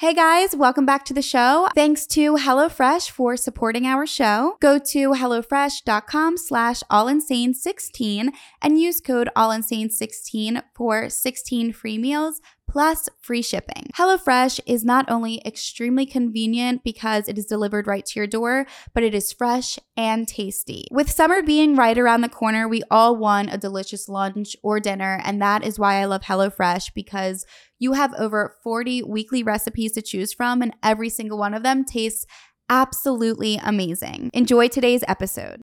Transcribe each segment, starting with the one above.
Hey guys, welcome back to the show. Thanks to HelloFresh for supporting our show. Go to HelloFresh.com slash allinsane16 and use code allinsane16 for 16 free meals plus free shipping. HelloFresh is not only extremely convenient because it is delivered right to your door, but it is fresh and tasty. With summer being right around the corner, we all want a delicious lunch or dinner, and that is why I love HelloFresh because you have over 40 weekly recipes to choose from, and every single one of them tastes absolutely amazing. Enjoy today's episode.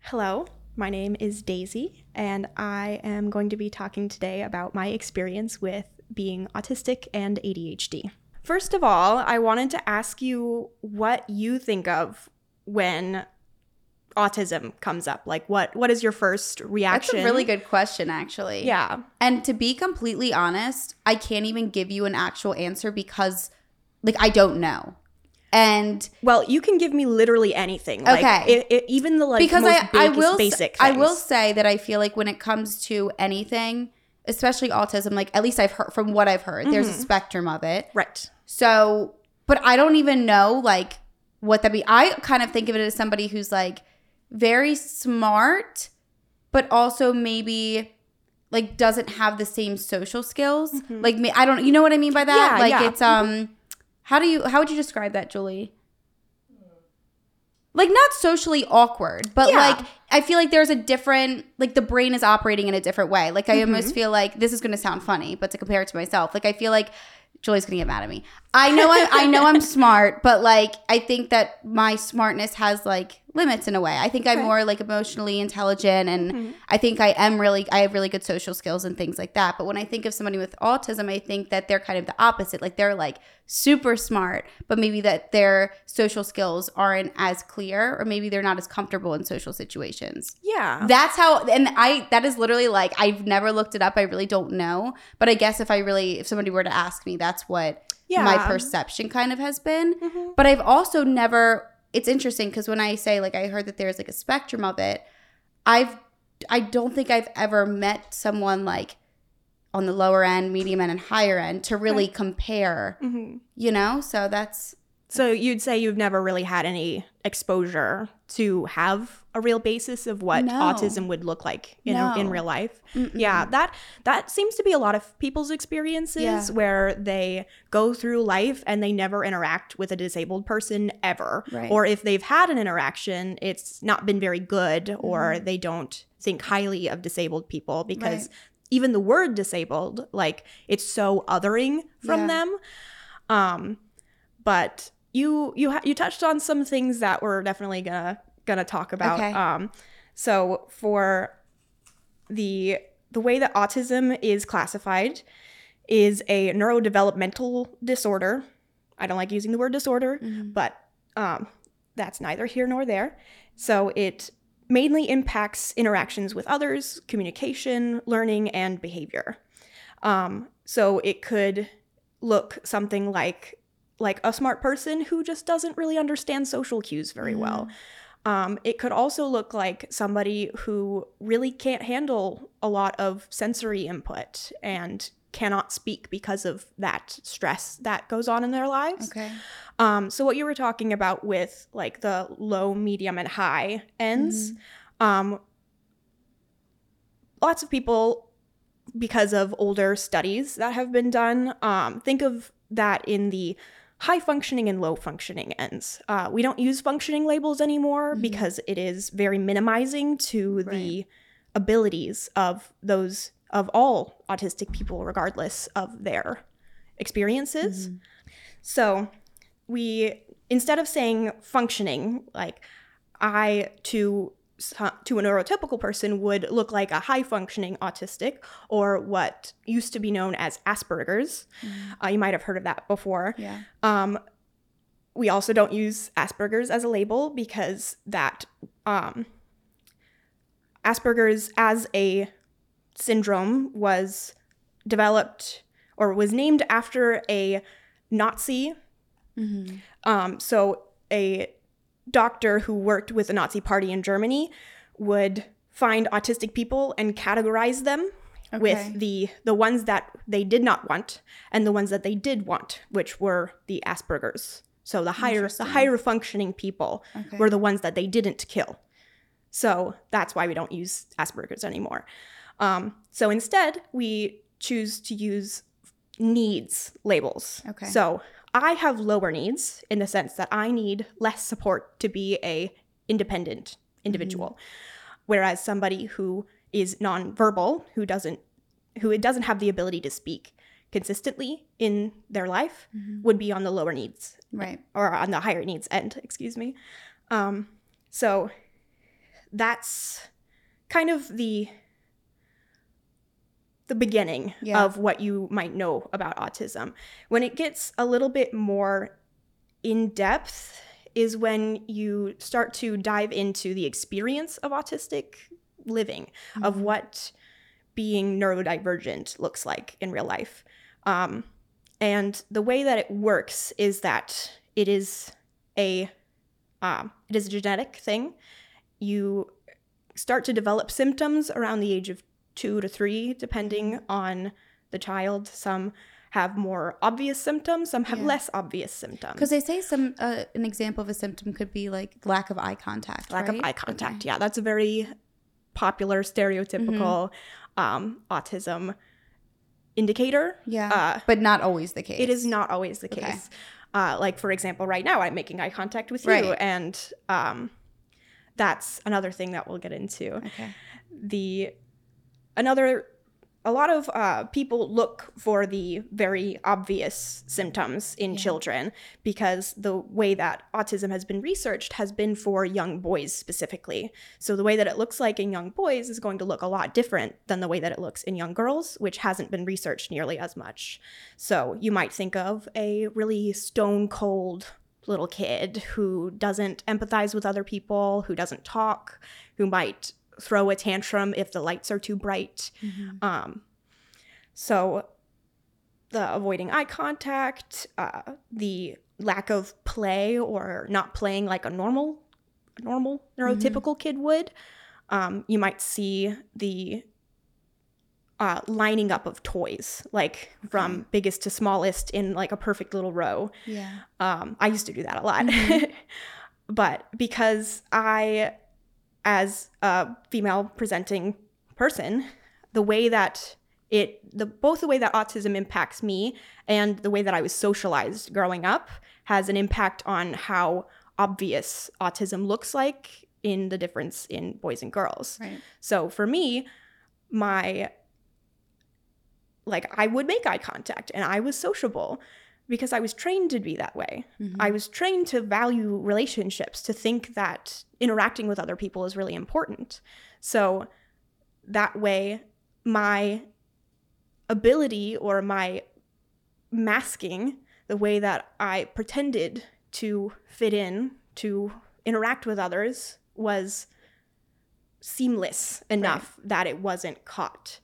Hello, my name is Daisy, and I am going to be talking today about my experience with being autistic and ADHD. First of all, I wanted to ask you what you think of when autism comes up. Like what what is your first reaction? That's a really good question actually. Yeah. And to be completely honest, I can't even give you an actual answer because like I don't know. And well, you can give me literally anything. Like, Okay. it, it- even the like because I, I will basic. I will say that I feel like when it comes to anything, especially autism, like at least I've heard from what I've heard, there's a Mhm. spectrum of it. right. So, but I don't even know like what that be. I kind of think of it as somebody who's like very smart, but also maybe like doesn't have the same social skills. Mhm. Like me, I don't. You know what I mean by that? Yeah, like yeah. it's um. How do you? How would you describe that, Julie? Like not socially awkward, but Yeah. like I feel like there's a different like the brain is operating in a different way. Like I Mhm. almost feel like this is going to sound funny, but to compare it to myself, like I feel like Julie's going to get mad at me. I know I I know I'm smart, but like I think that my smartness has like limits in a way. I think I'm more like emotionally intelligent and Mhm. I think I am really I have really good social skills and things like that. But when I think of somebody with autism, I think that they're kind of the opposite. Like they're like super smart, but maybe that their social skills aren't as clear or maybe they're not as comfortable in social situations. Yeah. That's how and I that is literally like I've never looked it up. I really don't know. But I guess if I really if somebody were to ask me, that's what yeah. my perception kind of has been. Mhm. But I've also never it's interesting because when I say like I heard that there's like a spectrum of it, I've I don't think I've ever met someone like on the lower end, medium end, and higher end to really Okay. compare, Mhm. you know? So that's So you'd say you've never really had any exposure to have a real basis of what No. autism would look like in in real life. mm-mm. Yeah, that that seems to be a lot of people's experiences Yeah. where they go through life and they never interact with a disabled person ever. Right. Or if they've had an interaction, it's not been very good or Mhm. they don't think highly of disabled people because Right. even the word disabled, like it's so othering from Yeah. them. Um but you you ha- you touched on some things that we're definitely gonna gonna talk about. Okay. Um, so for the the way that autism is classified is a neurodevelopmental disorder. I don't like using the word disorder, Mhm. but um, that's neither here nor there. So it mainly impacts interactions with others, communication, learning, and behavior. Um, so it could look something like like a smart person who just doesn't really understand social cues very well. Um, it could also look like somebody who really can't handle a lot of sensory input and cannot speak because of that stress that goes on in their lives. Okay. Um, so what you were talking about with like the low, medium, and high ends, um, lots of people, because of older studies that have been done, um, think of that in the high functioning and low functioning ends. Uh, we don't use functioning labels anymore Mhm. because it is very minimizing to the abilities of those of all autistic people, regardless of their experiences. Mhm. So we instead of saying functioning, like I to to a neurotypical person would look like a high functioning autistic or what used to be known as Asperger's. Mhm. Uh, you might have heard of that before. Yeah. Um, we also don't use Asperger's as a label because that um, Asperger's as a syndrome was developed or was named after a Nazi. Mhm. Um, so a doctor who worked with the Nazi Party in Germany would find autistic people and categorize them Okay. with the the ones that they did not want and the ones that they did want, which were the Asperger's. So the higher the higher functioning people Okay. were the ones that they didn't kill. So that's why we don't use Asperger's anymore. Um, so instead, we choose to use needs labels. Okay. So I have lower needs in the sense that I need less support to be a independent individual, whereas somebody who is nonverbal, who doesn't who it doesn't have the ability to speak consistently in their life, would be on the lower needs right. or on the higher needs end, excuse me. Um, so that's kind of the the beginning Yeah. of what you might know about autism. When it gets a little bit more in depth is when you start to dive into the experience of autistic living, of Mm-hmm. what being neurodivergent looks like in real life. Um, and the way that it works is that it is a um, it is a genetic thing. You start to develop symptoms around the age of two to three, depending on the child. Some have more obvious symptoms, some have Yeah. less obvious symptoms. Because they say some uh, an example of a symptom could be like lack of eye contact. lack of eye contact. Okay. Yeah, that's a very popular stereotypical Mm-hmm. um, autism indicator. Yeah, Uh, but not always the case. It is not always the Okay. case. Uh, like for example, right now I'm making eye contact with you, and um, that's another thing that we'll get into. Okay. The another a lot of uh, people look for the very obvious symptoms in Yeah. children because the way that autism has been researched has been for young boys specifically. So the way that it looks like in young boys is going to look a lot different than the way that it looks in young girls, which hasn't been researched nearly as much. So you might think of a really stone cold little kid who doesn't empathize with other people, who doesn't talk, who might throw a tantrum if the lights are too bright. Mhm. Um, so the avoiding eye contact, uh, the lack of play or not playing like a normal, normal neurotypical kid would. Um, you might see the uh, lining up of toys, like from biggest to smallest in like a perfect little row. Yeah. Um, I used to do that a lot. Mhm. but because I, as a female presenting person, the way that it, the both the way that autism impacts me and the way that I was socialized growing up has an impact on how obvious autism looks like in the difference in boys and girls. Right. So for me, my like I would make eye contact and I was sociable because I was trained to be that way. Mhm. I was trained to value relationships, to think that interacting with other people is really important. So that way my ability or my masking the way that I pretended to fit in, to interact with others was seamless enough that it wasn't caught.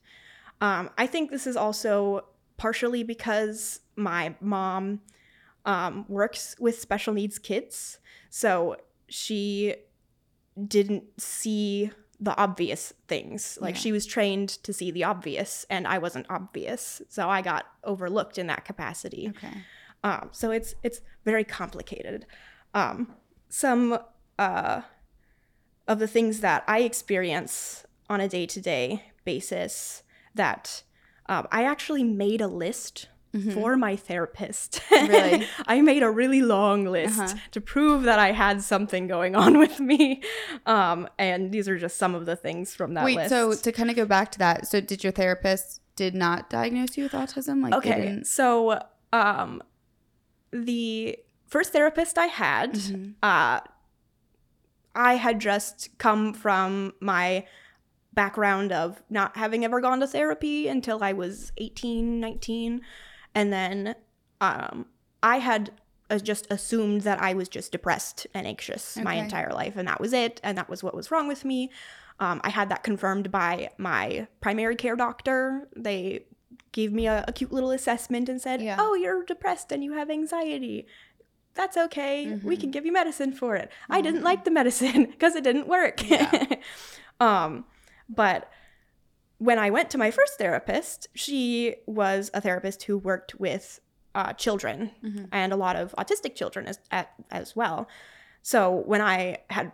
Um, I think this is also partially because my mom um, works with special needs kids. So she didn't see the obvious things. Like Yeah. she was trained to see the obvious, and I wasn't obvious. So I got overlooked in that capacity. Okay. Um, so it's it's very complicated. Um, some uh, of the things that I experience on a day to day basis that um, I actually made a list Mhm. for my therapist. Really? I made a really long list Uh-huh. to prove that I had something going on with me. Um, and these are just some of the things from that Wait, list. so to kind of go back to that, so did your therapist did not diagnose you with autism? Like, okay so um the first therapist i had Mhm. uh i had just come from my background of not having ever gone to therapy until i was 18 19 and then um i had uh, just assumed that i was just depressed and anxious my entire life and that was it and that was what was wrong with me um, i had that confirmed by my primary care doctor they gave me a, a cute little assessment and said Yeah. oh you're depressed and you have anxiety that's okay we Mhm. can give you medicine for it i didn't Mhm. like the medicine because it didn't work Yeah. um but when I went to my first therapist, she was a therapist who worked with uh, children Mhm. and a lot of autistic children as, at, as well. So when I had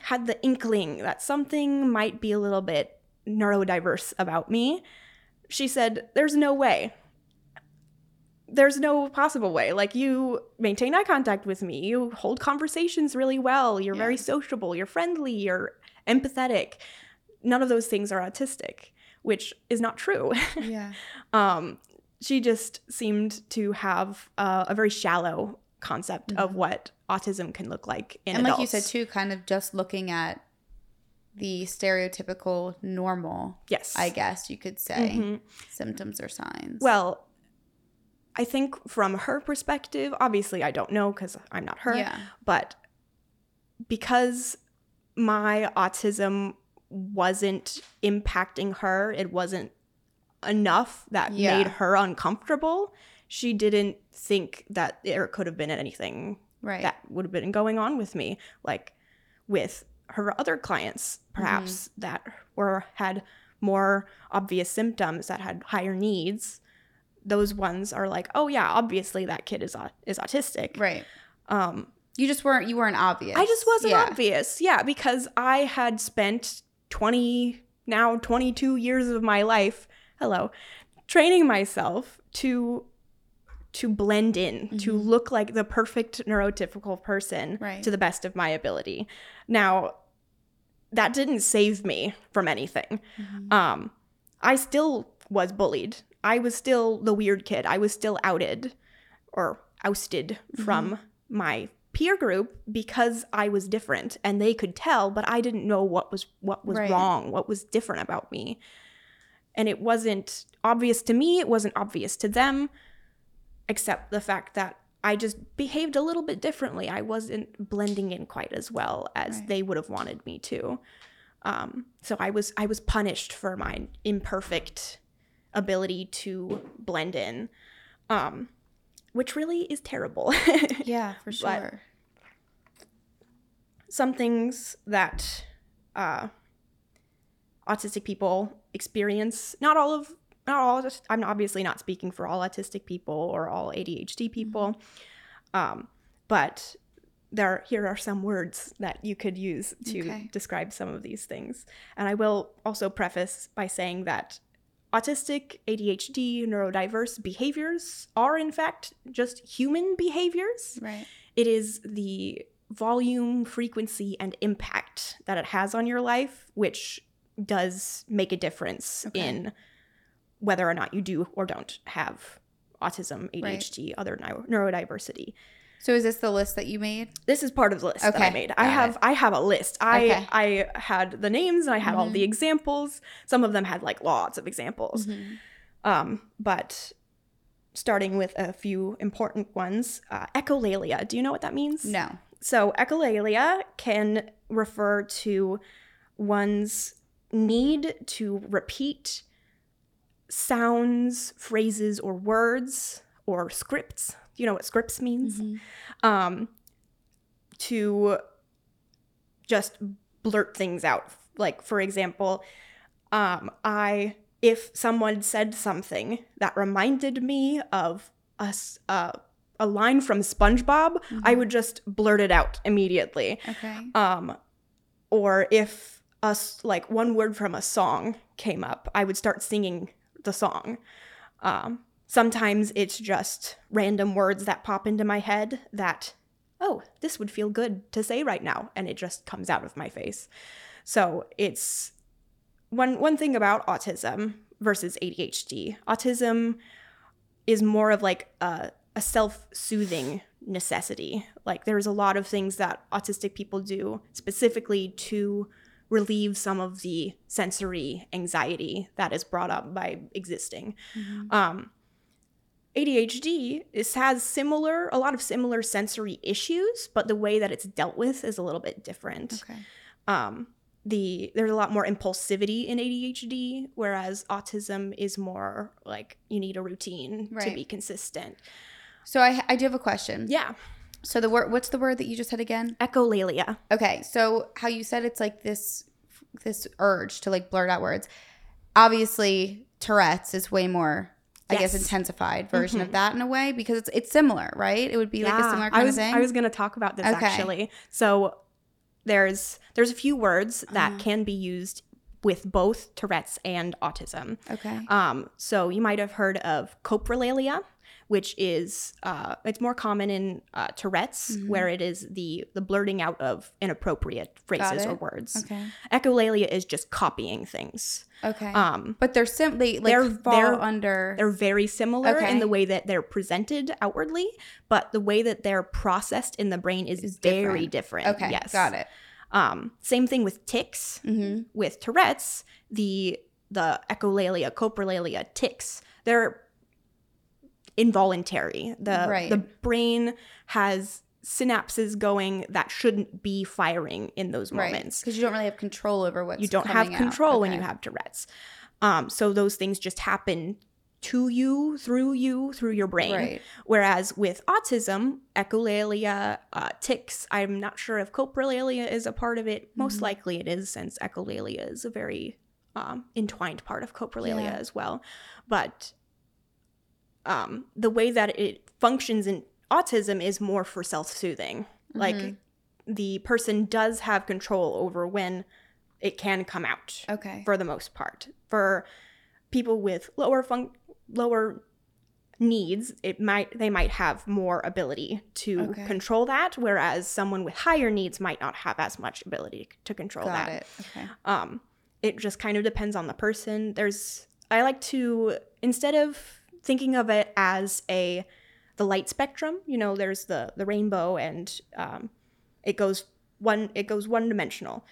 had the inkling that something might be a little bit neurodiverse about me, she said, There's no way. There's no possible way. Like, you maintain eye contact with me, you hold conversations really well, you're very sociable, you're friendly, you're empathetic. None of those things are autistic, which is not true. Yeah. um, she just seemed to have uh, a very shallow concept of Mhm. what autism can look like in and adults. like you said too, kind of just looking at the stereotypical normal, yes, I guess you could say, Mhm. symptoms or signs. Well, I think from her perspective, obviously I don't know because I'm not her, yeah. but because my autism wasn't impacting her, it wasn't enough that Yeah. made her uncomfortable. She didn't think that there could have been anything Right. that would have been going on with me like with her other clients perhaps that were had more obvious symptoms that had higher needs those ones are like oh yeah obviously that kid is is autistic right. um You just weren't you weren't obvious. i just wasn't yeah. obvious yeah because i had spent 20 now 22 years of my life hello training myself to to blend in to Mhm. look like the perfect neurotypical person Right. to the best of my ability now that didn't save me from anything Mhm. um i still was bullied i was still the weird kid i was still outed or ousted from my peer group because i was different and they could tell but i didn't know what was what was Right. wrong what was different about me and it wasn't obvious to me it wasn't obvious to them except the fact that i just behaved a little bit differently i wasn't blending in quite as well as Right. they would have wanted me to um, so i was i was punished for my imperfect ability to blend in um, which really is terrible Yeah, for But- sure. some things that uh, autistic people experience not all of not all i'm obviously not speaking for all autistic people or all adhd people um, but there here are some words that you could use to Okay. describe some of these things and i will also preface by saying that autistic adhd neurodiverse behaviors are in fact just human behaviors Right. it is the volume, frequency, and impact that it has on your life, which does make a difference Okay. in whether or not you do or don't have autism, Right. ADHD, other neuro- neurodiversity. So is this the list that you made? This is part of the list that I Okay, made. I have it. I have a list. I Okay. I had the names and I had all Mhm. the examples. Some of them had like lots of examples. Mhm. Um, but starting with a few important ones, uh, echolalia. Do you know what that means? No. So, echolalia can refer to one's need to repeat sounds, phrases, or words or scripts. You know what scripts means? Mhm. Um, to just blurt things out. Like, for example, um, I if someone said something that reminded me of us uh, a line from SpongeBob, I Mhm. would just blurt it out immediately. Okay. Um, or if us like one word from a song came up, I would start singing the song. Um, sometimes it's just random words that pop into my head that, oh, this would feel good to say right now, and it just comes out of my face. So it's one one thing about autism versus ADHD. Autism is more of like a, a self-soothing necessity. Like there's a lot of things that autistic people do specifically to relieve some of the sensory anxiety that is brought up by existing. Mhm. Um, ADHD is, has similar, a lot of similar sensory issues, but the way that it's dealt with is a little bit different Okay. um the there's a lot more impulsivity in ADHD whereas autism is more like you need a routine to be consistent. So I I do have a question. Yeah, So the word what's the word that you just said again? echolalia. Okay. So how you said it's like this this urge to like blurt out words. obviously Tourette's is way more. I guess intensified version Mhm. of that in a way because it's it's similar, right? It would be like a similar kind I was of thing. I was going to talk about this Okay. actually. So there's there's a few words that Uh-huh. can be used with both Tourette's and autism. okay. Um, so you might have heard of coprolalia, which is uh, it's more common in uh, Tourette's, Mhm. where it is the the blurting out of inappropriate phrases or words. Okay. Echolalia is just copying things. Okay. Um, but they're simply like they're- fall they're- under. they're very similar Okay. in the way that they're presented outwardly, but the way that they're processed in the brain is, Is very different. different. okay. Yes. Got it. Um, same thing with tics. Mm-hmm. With Tourette's, the the echolalia, coprolalia, tics, they're involuntary. The Right. the brain has synapses going that shouldn't be firing in those moments. Because you don't really have control over what you don't have control when you have Tourette's. Um, so those things just happen to you, through you, through your brain. Right. Whereas with autism, echolalia, uh, tics, I'm not sure if coprolalia is a part of it. Most Mhm. likely it is, since echolalia is a very um, entwined part of coprolalia Yeah. as well. But um, the way that it functions in autism is more for self soothing. Like Mhm. the person does have control over when it can come out Okay. for the most part. For people with lower fun- lower needs, it might they might have more ability to Okay. control that, whereas someone with higher needs might not have as much ability to control Got that. it. Okay. Um, it just kind of depends on the person. There's I like to instead of thinking of it as a the light spectrum, you know, there's the the rainbow and um, it goes one it goes one dimensional.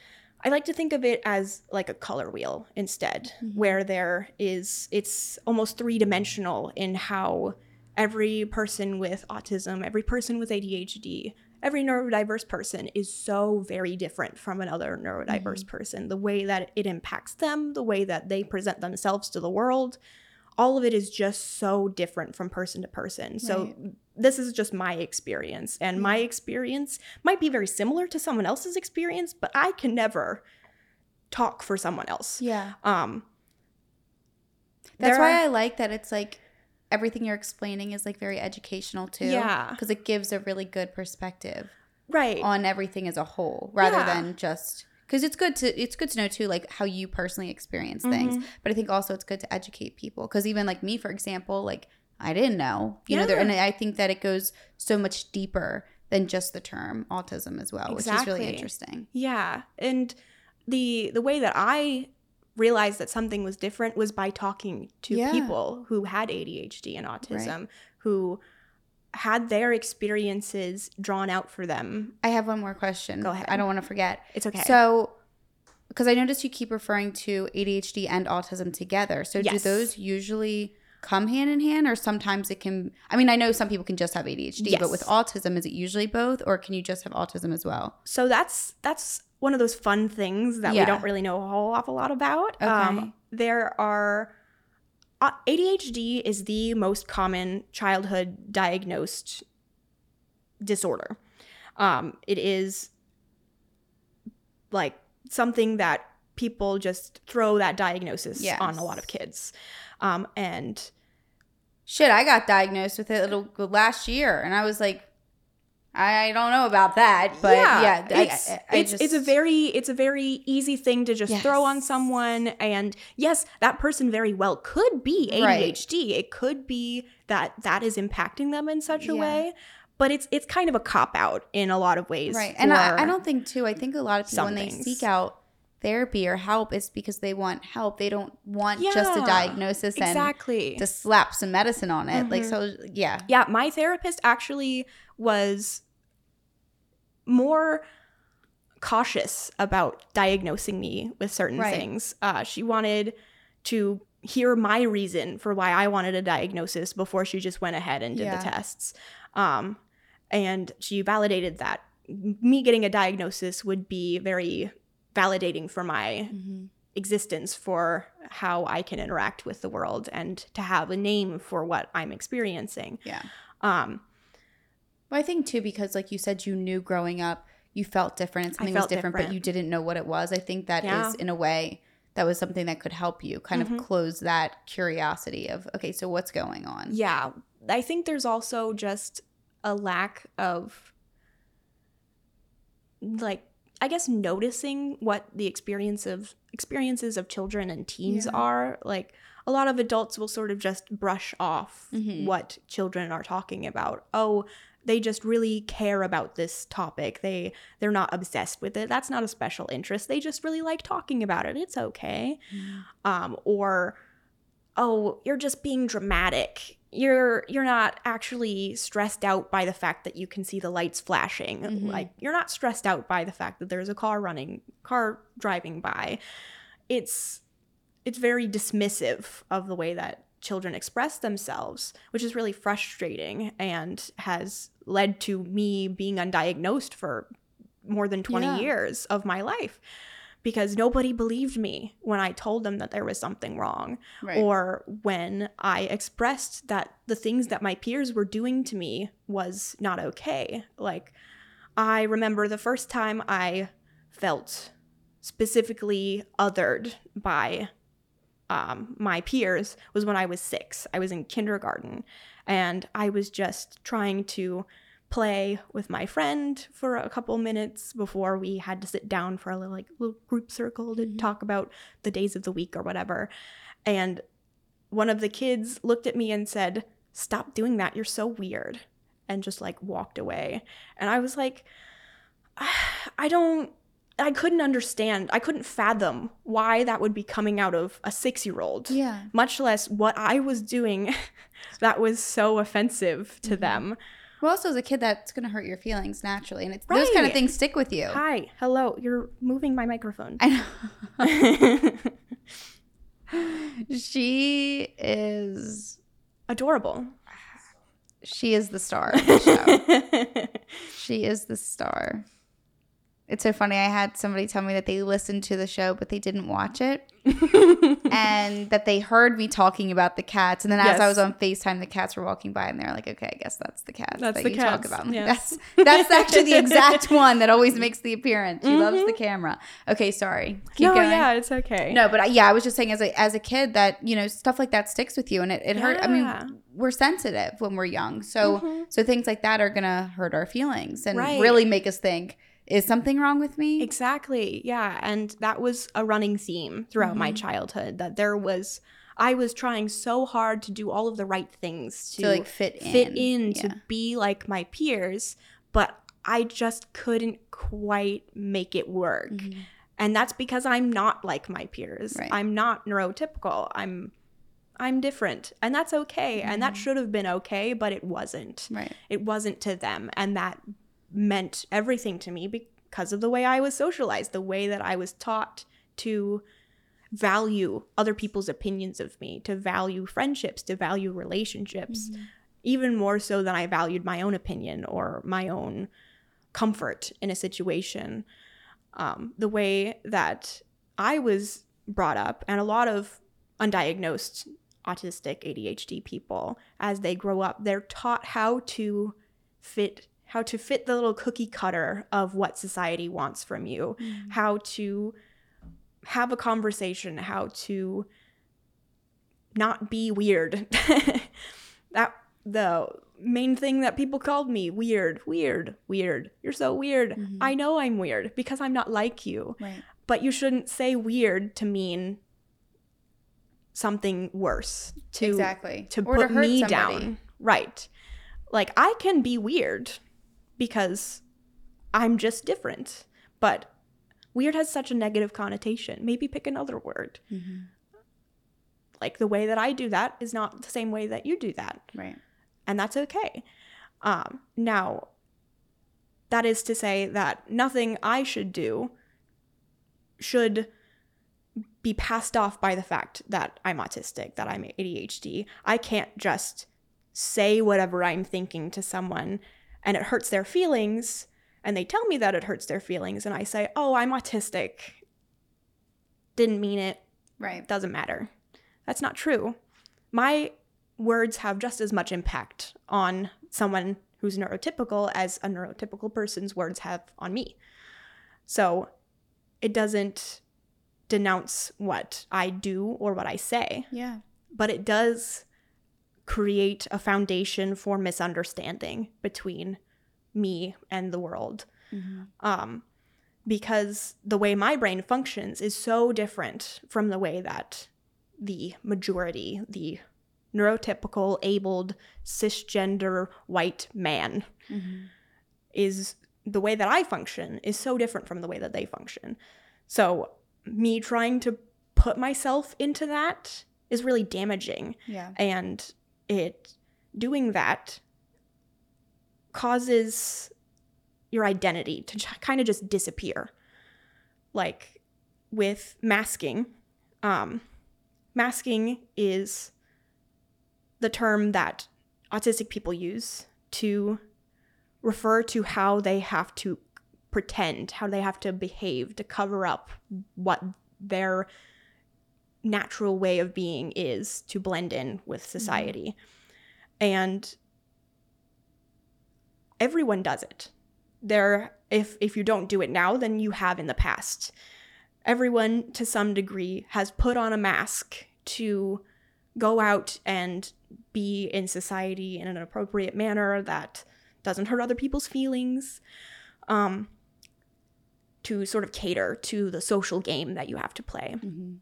I like to think of it as like a color wheel instead, Mhm. where there is it's almost three dimensional in how every person with autism, every person with ADHD, every neurodiverse person is so very different from another neurodiverse person. The way that it impacts them, the way that they present themselves to the world, all of it is just so different from person to person. So Right. this is just my experience and my experience might be very similar to someone else's experience, but I can never talk for someone else. Yeah. Um That's why are- I like that it's like everything you're explaining is like very educational too. Yeah. Because it gives a really good perspective right. on everything as a whole rather Yeah. than just because it's good to it's good to know too like how you personally experience things. Mhm. but i think also it's good to educate people because even like me for example like i didn't know you know there and i think that it goes so much deeper than just the term autism as well which is really interesting. Yeah, and the the way that I realized that something was different was by talking to Yeah. people who had ADHD and autism, who had their experiences drawn out for them. i have one more question Go ahead. i don't want to forget It's okay. so because i noticed you keep referring to adhd and autism together so do those usually come hand in hand or sometimes it can i mean i know some people can just have adhd but with autism is it usually both or can you just have autism as well so that's that's one of those fun things that Yeah. we don't really know a whole awful lot about. Um, Okay. there are ADHD is the most common childhood diagnosed disorder. Um, it is like something that people just throw that diagnosis Yes. on a lot of kids. Um, and shit i got diagnosed with it last year and i was like i don't know about that but yeah, I- it's I, I it's, just, it's a very it's a very easy thing to just throw on someone. And yes that person very well could be Right. ADHD it could be that that is impacting them in such a Yeah. way. But it's it's kind of a cop out in a lot of ways right. And I, I don't think too i think a lot of people when they things. seek out therapy or help it's because they want help. They don't want just a Yeah, diagnosis and exactly. to slap some medicine on it. Like Mhm. so yeah. Yeah my therapist actually was more cautious about diagnosing me with certain Right. things uh, she wanted to hear my reason for why i wanted a diagnosis before she just went ahead and did Yeah. the tests um, and she validated that me getting a diagnosis would be very validating for my Mhm. existence for how i can interact with the world and to have a name for what i'm experiencing yeah um, Well, I think too because like you said, you knew growing up, you felt different and something was felt different, but you didn't know what it was. I think that is Yeah. in a way that was something that could help you kind Mhm. of close that curiosity of okay, so what's going on? Yeah. I think there's also just a lack of like I guess noticing what the experience of experiences of children and teens Yeah. are. Like a lot of adults will sort of just brush off Mhm. what children are talking about. Oh, they just really care about this topic. They they're not obsessed with it. That's not a special interest. They just really like talking about it. It's okay um, or oh you're just being dramatic you're you're not actually stressed out by the fact that you can see the lights flashing Mhm. like you're not stressed out by the fact that there's a car running car driving by it's it's very dismissive of the way that children express themselves which is really frustrating and has led to me being undiagnosed for more than 20 Yeah. years of my life because nobody believed me when I told them that there was something wrong Right. or when I expressed that the things that my peers were doing to me was not okay. Like, I remember the first time I felt specifically othered by um, my peers was when I was six. I was in kindergarten and I was just trying to play with my friend for a couple minutes before we had to sit down for a little like little group circle to Mhm. talk about the days of the week or whatever. And one of the kids looked at me and said, "Stop doing that. You're so weird." And just like walked away. And I was like, I don't I couldn't understand. I couldn't fathom why that would be coming out of a 6-year-old yeah. much less what I was doing that was so offensive to Mhm. them. Well, also as a kid, that's going to hurt your feelings naturally, and it's those kind of things stick with you. Hi, hello, you're moving my microphone. I know. she is Adorable. she is the star of the show. she is the star. It's so funny. I had somebody tell me that they listened to the show, but they didn't watch it. and that they heard me talking about the cats. And then as I was on FaceTime, the cats were walking by and they were like, okay, I guess that's the cat that the you talk cats, about. I'm yes. That's, that's actually the exact one that always makes the appearance. She loves Mhm. the camera. Okay, sorry. Keep no, going. yeah, it's okay. No, but I, yeah, I was just saying as a, as a kid that, you know, stuff like that sticks with you and it, it hurt. I mean, we're sensitive when we're young. So, Mhm. so things like that are going to hurt our feelings and Right. really make us think, is something wrong with me? Exactly. Yeah. And that was a running theme throughout my Mhm. childhood that there was, I was trying so hard to do all of the right things to, to like fit in. fit in Yeah. to be like my peers, but I just couldn't quite make it work. Mhm. And that's because I'm not like my peers. Right. I'm not neurotypical. I'm I'm different. And that's okay. And that Mhm. should have been okay, but it wasn't. Right. It wasn't to them. And that meant everything to me because of the way I was socialized, the way that I was taught to value other people's opinions of me, to value friendships, to value relationships, Mhm. even more so than I valued my own opinion or my own comfort in a situation. Um, the way that I was brought up, and a lot of undiagnosed autistic ADHD people, as they grow up, they're taught how to fit how to fit the little cookie cutter of what society wants from you Mhm. how to have a conversation, how to not be weird. that the main thing that people called me weird, weird, weird. You're so weird. Mhm. I know I'm weird because I'm not like you. Right. But you shouldn't say weird to mean something worse. To exactly. to Or put hurt me somebody. down. Right. Like I can be weird because I'm just different. But weird has such a negative connotation. Maybe pick another word. Mhm. Like the way that I do that is not the same way that you do that. Right. And that's okay. Um, now, that is to say that nothing I should do should be passed off by the fact that I'm autistic, that I'm ADHD. I can't just say whatever I'm thinking to someone and it hurts their feelings and they tell me that it hurts their feelings and I say, "Oh, I'm autistic." Didn't mean it. Right. Doesn't matter. That's not true. My words have just as much impact on someone who's neurotypical as a neurotypical person's words have on me. So it doesn't denounce what I do or what I say, Yeah. but it does create a foundation for misunderstanding between me and the world. Mm-hmm. Um, because the way my brain functions is so different from the way that the majority, the neurotypical, abled, cisgender white man Mm-hmm. is the way that I function is so different from the way that they function. So, me trying to put myself into that is really damaging. Yeah. And it doing that causes your identity to kind of just disappear. Like with masking, um, masking is the term that autistic people use to refer to how they have to pretend, how they have to behave to cover up what their natural way of being is to blend in with society. And everyone does it. There if if you don't do it now, then you have in the past. Everyone to some degree has put on a mask to go out and be in society in an appropriate manner that doesn't hurt other people's feelings. Um to sort of cater to the social game that you have to play. Mm-hmm.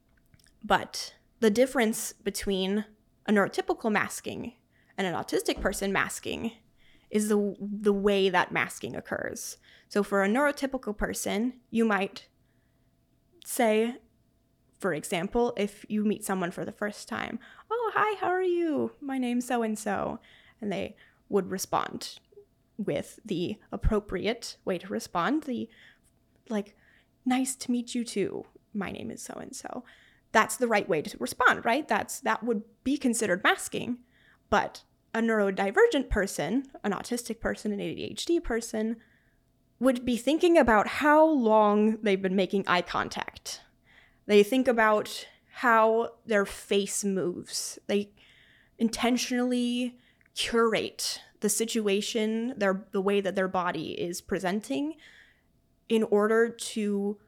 But the difference between a neurotypical masking and an autistic person masking is the the way that masking occurs. So for a neurotypical person, you might say for example, if you meet someone for the first time, "Oh, hi, how are you? My name's so and so." And they would respond with the appropriate way to respond, the like nice to meet you too. My name is so and so that's the right way to respond, right? That's that would be considered masking. But a neurodivergent person, an autistic person, an ADHD person would be thinking about how long they've been making eye contact. They think about how their face moves. They intentionally curate the situation, their the way that their body is presenting in order to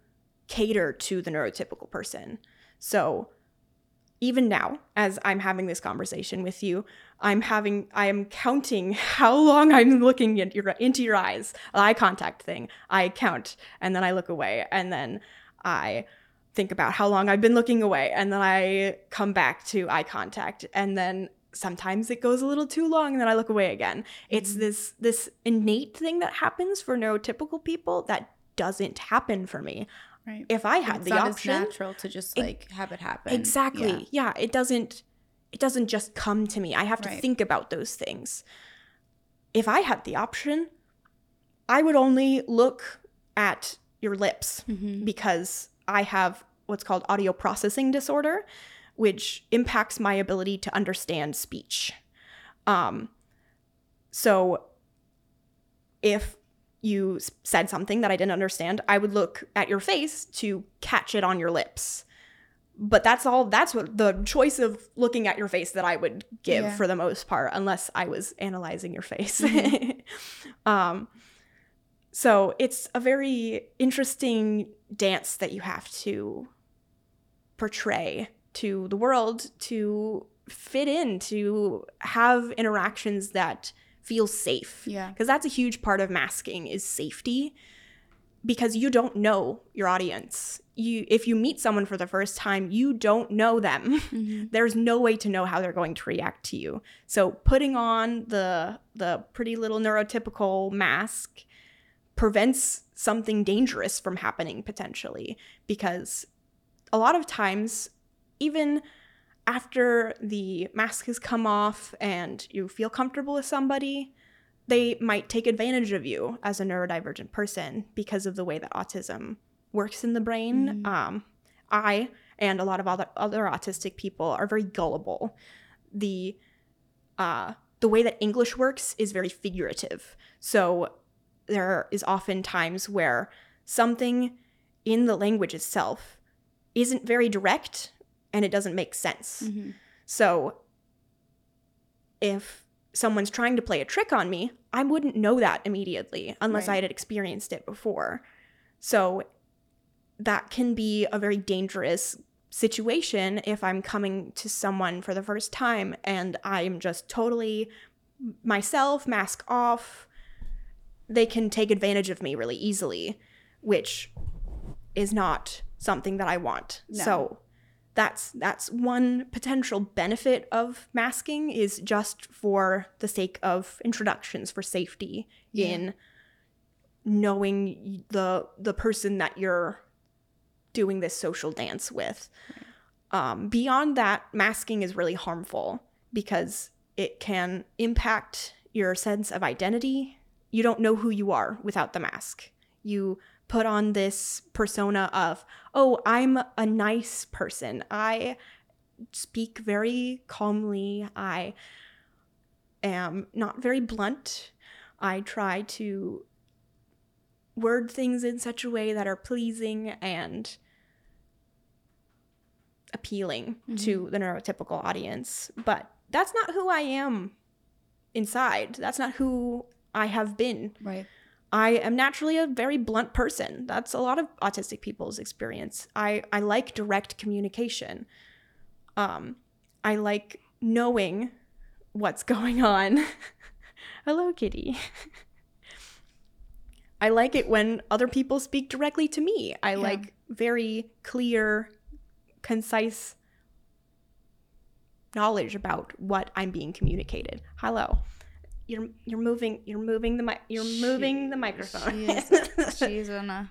cater to the neurotypical person. So even now, as I'm having this conversation with you, I'm having I am counting how long I'm looking at your into your eyes. Eye contact thing. I count and then I look away and then I think about how long I've been looking away and then I come back to eye contact and then sometimes it goes a little too long and then I look away again. It's mm-hmm. this this innate thing that happens for neurotypical people that doesn't happen for me. Right. If I had it's the option, as natural to just like have it happen. Exactly. Yeah. it doesn't it doesn't just come to me. I have to Right. think about those things. If I had the option, I would only look at your lips Yeah. Mhm. because I have what's called audio processing disorder, which impacts my ability to understand speech. Um, so if you said something that I didn't understand, I would look at your face to catch it on your lips. But that's all, that's what the choice of looking at your face that I would give Yeah. for the most part, unless I was analyzing your face. Mhm. um, so it's a very interesting dance that you have to portray to the world to fit in, to have interactions that feel safe. Yeah. Because that's a huge part of masking is safety because you don't know your audience. You if you meet someone for the first time, you don't know them. Mhm. There's no way to know how they're going to react to you. So putting on the the pretty little neurotypical mask prevents something dangerous from happening potentially because a lot of times even after the mask has come off and you feel comfortable with somebody they might take advantage of you as a neurodivergent person because of the way that autism works in the brain. Mhm. um, i and a lot of other, other autistic people are very gullible. The uh, the way that english works is very figurative. So there is often times where something in the language itself isn't very direct and it doesn't make sense. Mhm. So if someone's trying to play a trick on me, I wouldn't know that immediately unless Right. I had experienced it before. So that can be a very dangerous situation if I'm coming to someone for the first time and I'm just totally myself, mask off. They can take advantage of me really easily, which is not something that I want. No. So that's that's one potential benefit of masking is just for the sake of introductions for safety Yeah. in knowing the the person that you're doing this social dance with. Um, beyond that, masking is really harmful because it can impact your sense of identity. You don't know who you are without the mask. You put on this persona of, oh, I'm a nice person. I speak very calmly. I am not very blunt. I try to word things in such a way that are pleasing and appealing mm-hmm. to the neurotypical audience. But that's not who I am inside. That's not who I have been. Right. I am naturally a very blunt person. That's a lot of autistic people's experience. I, I like direct communication. Um, I like knowing what's going on. Hello, kitty. I like it when other people speak directly to me. I like very clear, concise knowledge about what I'm being communicated. Hello. You're you're moving you're moving the mic you're moving the microphone. She's gonna.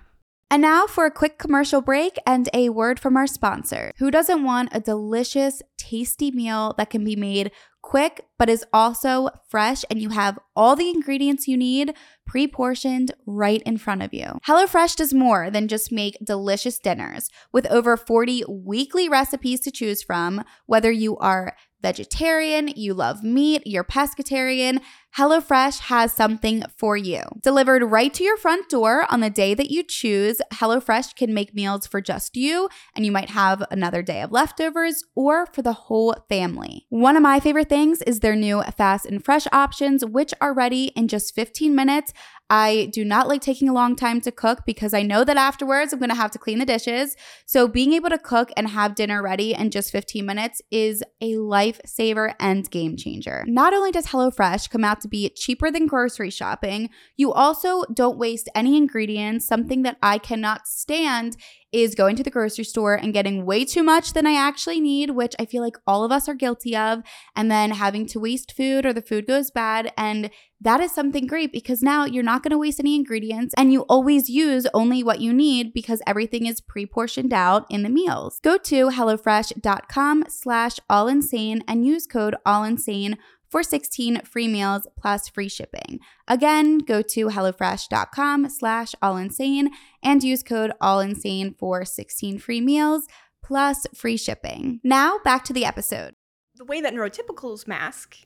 And now for a quick commercial break and a word from our sponsor. Who doesn't want a delicious, tasty meal that can be made quick but is also fresh and you have all the ingredients you need pre portioned right in front of you? HelloFresh does more than just make delicious dinners. With over 40 weekly recipes to choose from, whether you are vegetarian, you love meat, you're pescatarian, HelloFresh has something for you. Delivered right to your front door on the day that you choose, HelloFresh can make meals for just you, and you might have another day of leftovers or for the whole family. One of my favorite things is their new fast and fresh options, which are ready in just 15 minutes. I do not like taking a long time to cook because I know that afterwards I'm gonna have to clean the dishes. So, being able to cook and have dinner ready in just 15 minutes is a lifesaver and game changer. Not only does HelloFresh come out to be cheaper than grocery shopping, you also don't waste any ingredients. Something that I cannot stand is going to the grocery store and getting way too much than I actually need, which I feel like all of us are guilty of, and then having to waste food or the food goes bad. And that is something great because now you're not going to waste any ingredients and you always use only what you need because everything is pre-portioned out in the meals. Go to HelloFresh.com slash all insane and use code all insane for 16 free meals plus free shipping. Again, go to HelloFresh.com slash all insane and use code all insane for 16 free meals plus free shipping. Now back to the episode. the way that neurotypicals mask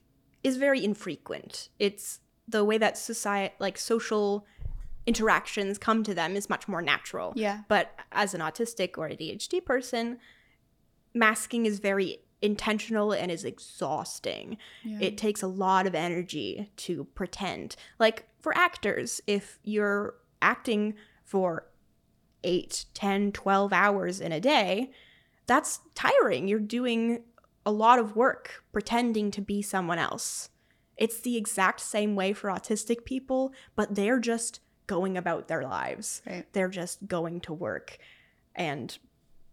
is very infrequent. It's the way that society, like social interactions come to them is much more natural. Yeah. But as an autistic or ADHD person, masking is very intentional and is exhausting. It takes a lot of energy to pretend. Like for actors, if you're acting for 8, 10, 12 hours in a day, that's tiring. You're doing a lot of work pretending to be someone else. It's the exact same way for autistic people, but they're just going about their lives. Right. They're just going to work and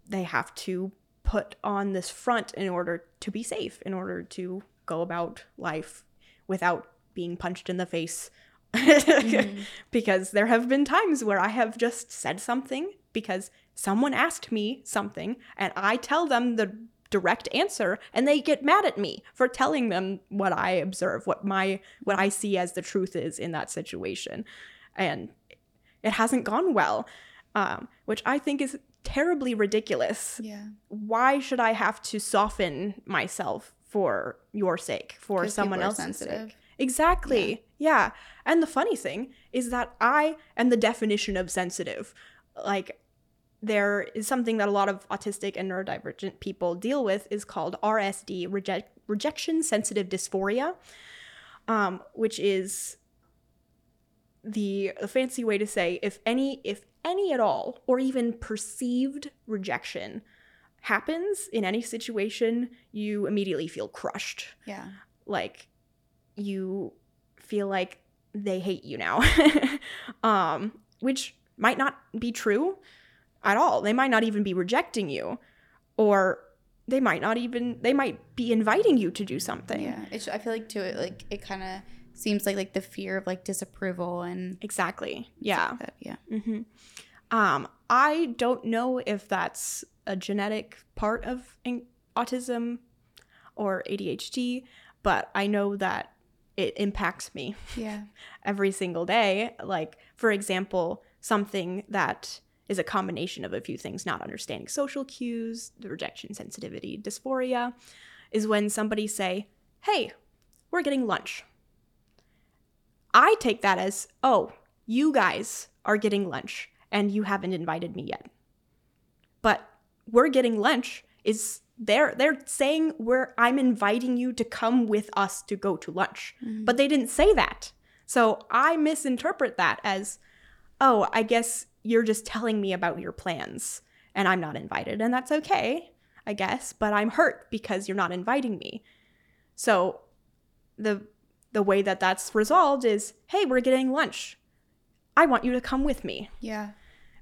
they have to put on this front in order to be safe, in order to go about life without being punched in the face. because there have been times where I have just said something because someone asked me something and I tell them the direct answer and they get mad at me for telling them what I observe, what my what I see as the truth is in that situation. And it hasn't gone well, um, which I think is terribly ridiculous Yeah. why should I have to soften myself for your sake, for someone else's sensitive. sake? Exactly. Yeah. And the funny thing is that I am the definition of sensitive. Like there is something that a lot of autistic and neurodivergent people deal with is called RSD, reject, rejection sensitive dysphoria, um, which is the, the fancy way to say if any if any at all, or even perceived rejection happens in any situation, you immediately feel crushed. Yeah. Like you feel like they hate you now. um, which might not be true at all. They might not even be rejecting you, or they might not even they might be inviting you to do something. Yeah. It's, I feel like too, it like it kind of seems like like the fear of like disapproval and Exactly. Yeah. that, yeah. hmm Um, I don't know if that's a genetic part of autism or ADHD, but I know that it impacts me Yeah. every single day. Like, for example, something that is a combination of a few things not understanding social cues, the rejection sensitivity, dysphoria, is when somebody say, "Hey, we're getting lunch." I take that as, "Oh, you guys are getting lunch and you haven't invited me yet." But we're getting lunch is they're they're saying we're I'm inviting you to come with us to go to lunch. Mm-hmm. But they didn't say that. So I misinterpret that as, oh, I guess you're just telling me about your plans and I'm not invited. And that's okay, I guess, but I'm hurt because you're not inviting me. So the the way that that's resolved is, hey, we're getting lunch. I want you to come with me Yeah.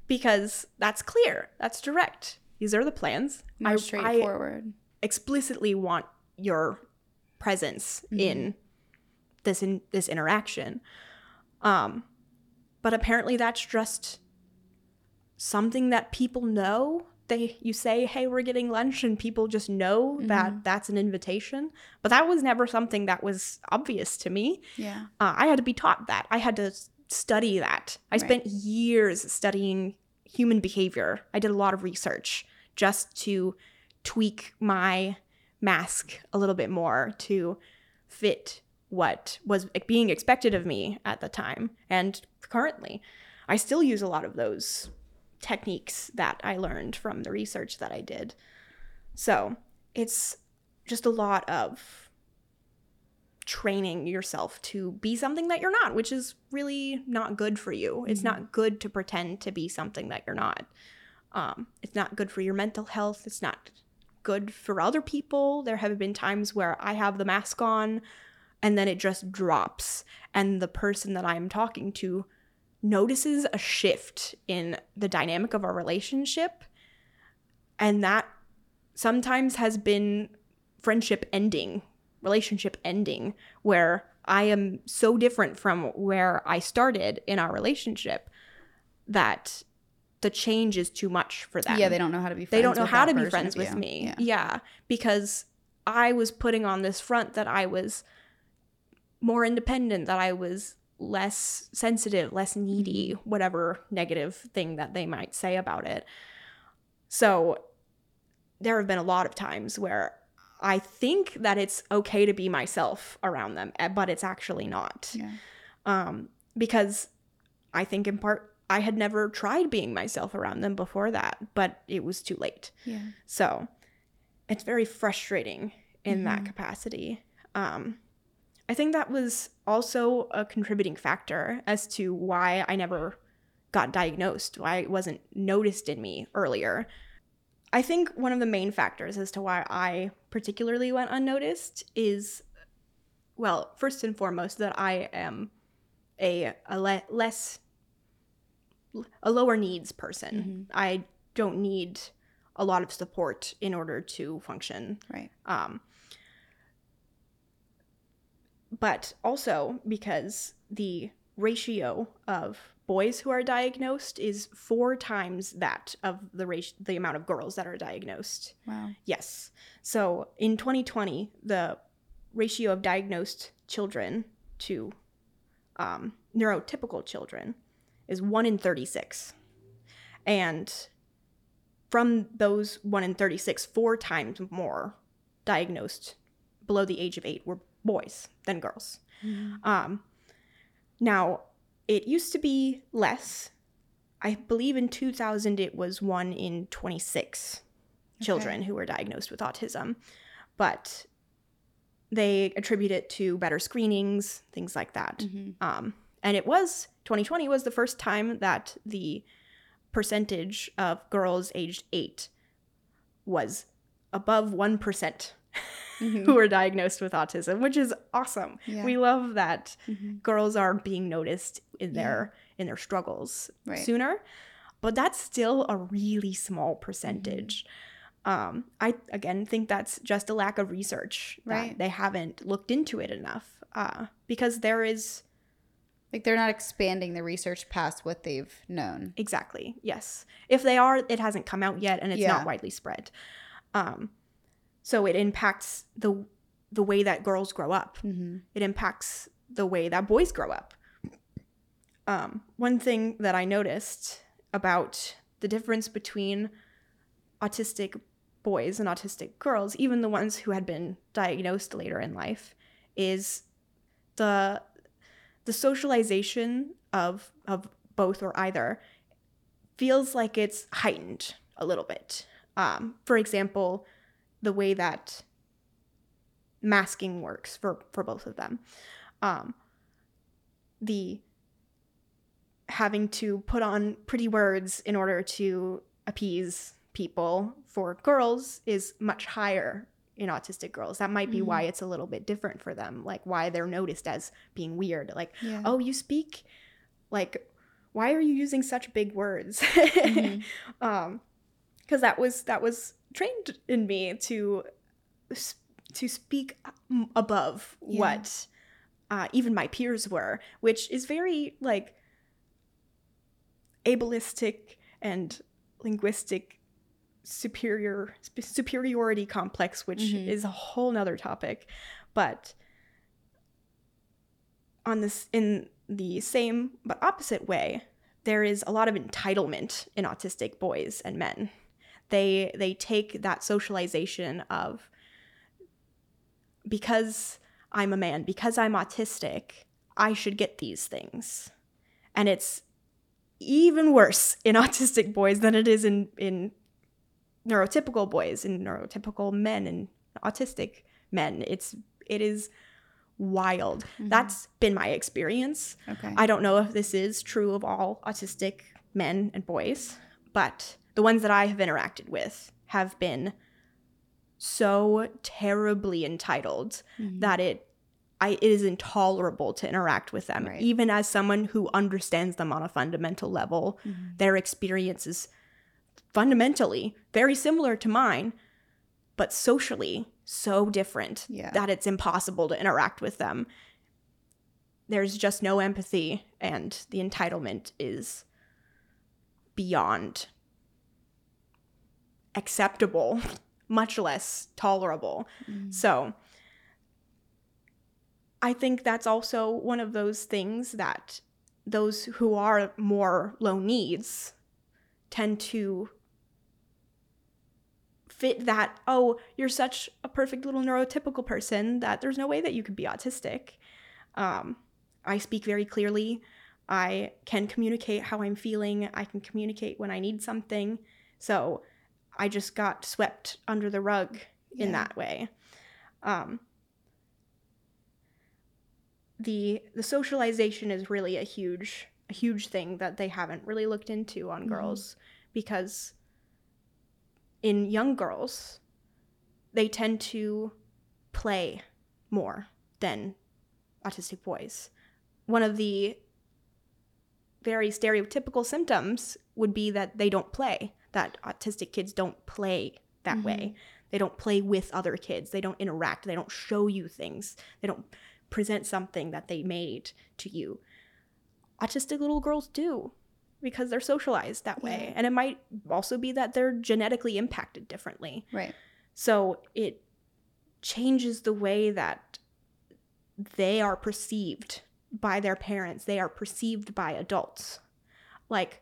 because that's clear. That's direct. These are the plans. More I- I, straightforward. explicitly want your presence in this in this interaction. Um, but apparently that's just something that people know. They you say, "Hey, we're getting lunch," and people just know that that's an invitation. But that was never something that was obvious to me. yeah. Uh, I had to be taught that. I had to study that. I Right. spent years studying human behavior. I did a lot of research just to tweak my mask a little bit more to fit what was being expected of me at the time and currently. I still use a lot of those techniques that I learned from the research that I did. So it's just a lot of training yourself to be something that you're not, which is really not good for you. It's not good to pretend to be something that you're not. Um, it's not good for your mental health. It's not good for other people. There have been times where I have the mask on and then it just drops, and the person that I'm talking to notices a shift in the dynamic of our relationship. And that sometimes has been friendship ending, relationship ending, where I am so different from where I started in our relationship that the change is too much for them. Yeah, they don't know how to be friends They don't know with how to be friends with me. Yeah. Yeah. because I was putting on this front that I was more independent, that I was less sensitive, less needy, Mm-hmm. whatever negative thing that they might say about it. So there have been a lot of times where I think that it's okay to be myself around them, eh, but it's actually not. Yeah. Um, because I think in part I had never tried being myself around them before that, but it was too late. Yeah. So it's very frustrating in that Mhm. capacity. Um, I think that was also a contributing factor as to why I never got diagnosed, why it wasn't noticed in me earlier. I think one of the main factors as to why I particularly went unnoticed is, well, first and foremost, that I am a, a le- less, a lower needs person. I don't need a lot of support in order to function. Right. Um, but also because the ratio of boys who are diagnosed is four times that of the ratio, the amount of girls that are diagnosed. Wow. Yes. So in 2020, the ratio of diagnosed children to um, neurotypical children is 1 in 36. And from those 1 in 36, four times more diagnosed below the age of 8 were boys than girls. Um, now, it used to be less. I believe in 2000 it was 1 in 26 children who were diagnosed with autism. But they attribute it to better screenings, things like that. Mhm. Um, and it was 2020 was the first time that the percentage of girls aged eight was above 1% who are diagnosed with autism, which is awesome. Yeah. We love that Mhm. girls are being noticed in their in their struggles Right. sooner. But that's still a really small percentage. Um, I again think that's just a lack of research. that Right. They haven't looked into it enough. Uh, because there is Like they're not expanding the research past what they've known. Exactly. Yes. If they are, it hasn't come out yet and it's Yeah. not widely spread. Um, so it impacts the the way that girls grow up. Mm-hmm. It impacts the way that boys grow up. Um, one thing that I noticed about the difference between autistic boys and autistic girls, even the ones who had been diagnosed later in life, is the the socialization of of both or either feels like it's heightened a little bit. Um, for example, the way that masking works for for both of them. Um, the having to put on pretty words in order to appease people for girls is much higher in autistic girls. That might be Mhm. why it's a little bit different for them, like why they're noticed as being weird. Like, Yeah. oh, you speak like why are you using such big words? Mhm. um because that was that was trained in me to to speak above Yeah. what uh, even my peers were which is very like ableistic and linguistic superior sp- superiority complex which Mhm. is a whole nother topic but on this in the same but opposite way there is a lot of entitlement in autistic boys and men they they take that socialization of because i'm a man because i'm autistic i should get these things and it's even worse in autistic boys than it is in in neurotypical boys in neurotypical men and autistic men it's it is wild Mhm. that's been my experience okay. I don't know if this is true of all autistic men and boys, but the ones that I have interacted with have been so terribly entitled Mhm. that it I, it is intolerable to interact with them, Right. even as someone who understands them on a fundamental level. Mhm. Their experience is fundamentally very similar to mine, but socially so different Yeah. that it's impossible to interact with them. There's just no empathy, and the entitlement is beyond acceptable, much less tolerable. Mhm. So I think that's also one of those things that those who are more low needs tend to fit that oh you're such a perfect little neurotypical person that there's no way that you could be autistic um, i speak very clearly i can communicate how i'm feeling i can communicate when i need something so i just got swept under the rug in Yeah. that way um, the the socialization is really a huge a huge thing that they haven't really looked into on Mhm. girls because in young girls they tend to play more than autistic boys one of the very stereotypical symptoms would be that they don't play that autistic kids don't play that mm-hmm. way. They don't play with other kids. They don't interact. They don't show you things. They don't present something that they made to you. Autistic little girls do because they're socialized that way. Yeah. and it might also be that they're genetically impacted differently. Right. so it changes the way that they are perceived by their parents, they are perceived by adults. Like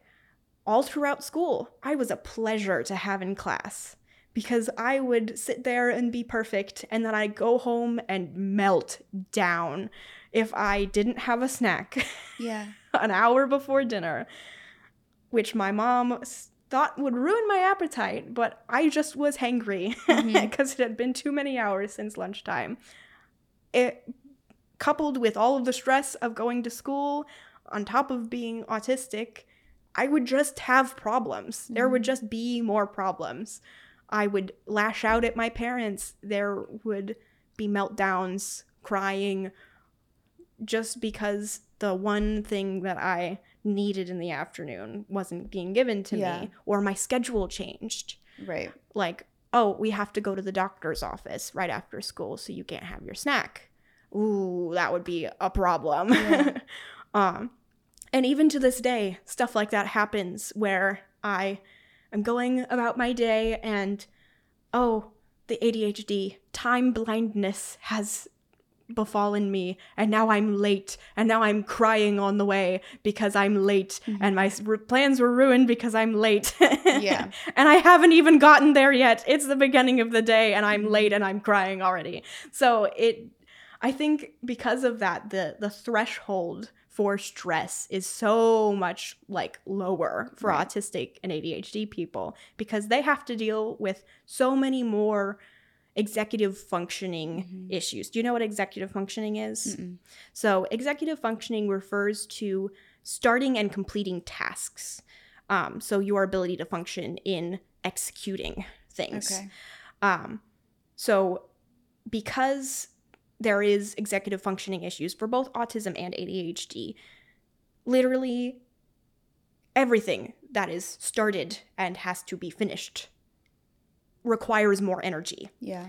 all throughout school, I was a pleasure to have in class because I would sit there and be perfect and then I'd go home and melt down if I didn't have a snack Yeah. an hour before dinner, which my mom thought would ruin my appetite, but I just was hangry because Mhm. it had been too many hours since lunchtime. It coupled with all of the stress of going to school on top of being autistic, I would just have problems. There would just be more problems. I would lash out at my parents. There would be meltdowns, crying, just because the one thing that I needed in the afternoon wasn't being given to Yeah. me, or my schedule changed. Right. Like, oh, we have to go to the doctor's office right after school, so you can't have your snack. Ooh, that would be a problem. Yeah. um, and even to this day, stuff like that happens where I am going about my day and, oh, the ADHD, time blindness has befallen me and now I'm late and now I'm crying on the way because I'm late mm-hmm. and my r- plans were ruined because I'm late. Yeah. and I haven't even gotten there yet. It's the beginning of the day and I'm mm-hmm. late and I'm crying already. So it I think because of that the the threshold for stress is so much like lower for Right. autistic and ADHD people because they have to deal with so many more executive functioning Mhm. issues. Do you know what executive functioning is? Mm-mm. So, executive functioning refers to starting and completing tasks. Um, so, your ability to function in executing things. Okay. Um, so, because there is executive functioning issues for both autism and ADHD, literally everything that is started and has to be finished requires more energy. Yeah.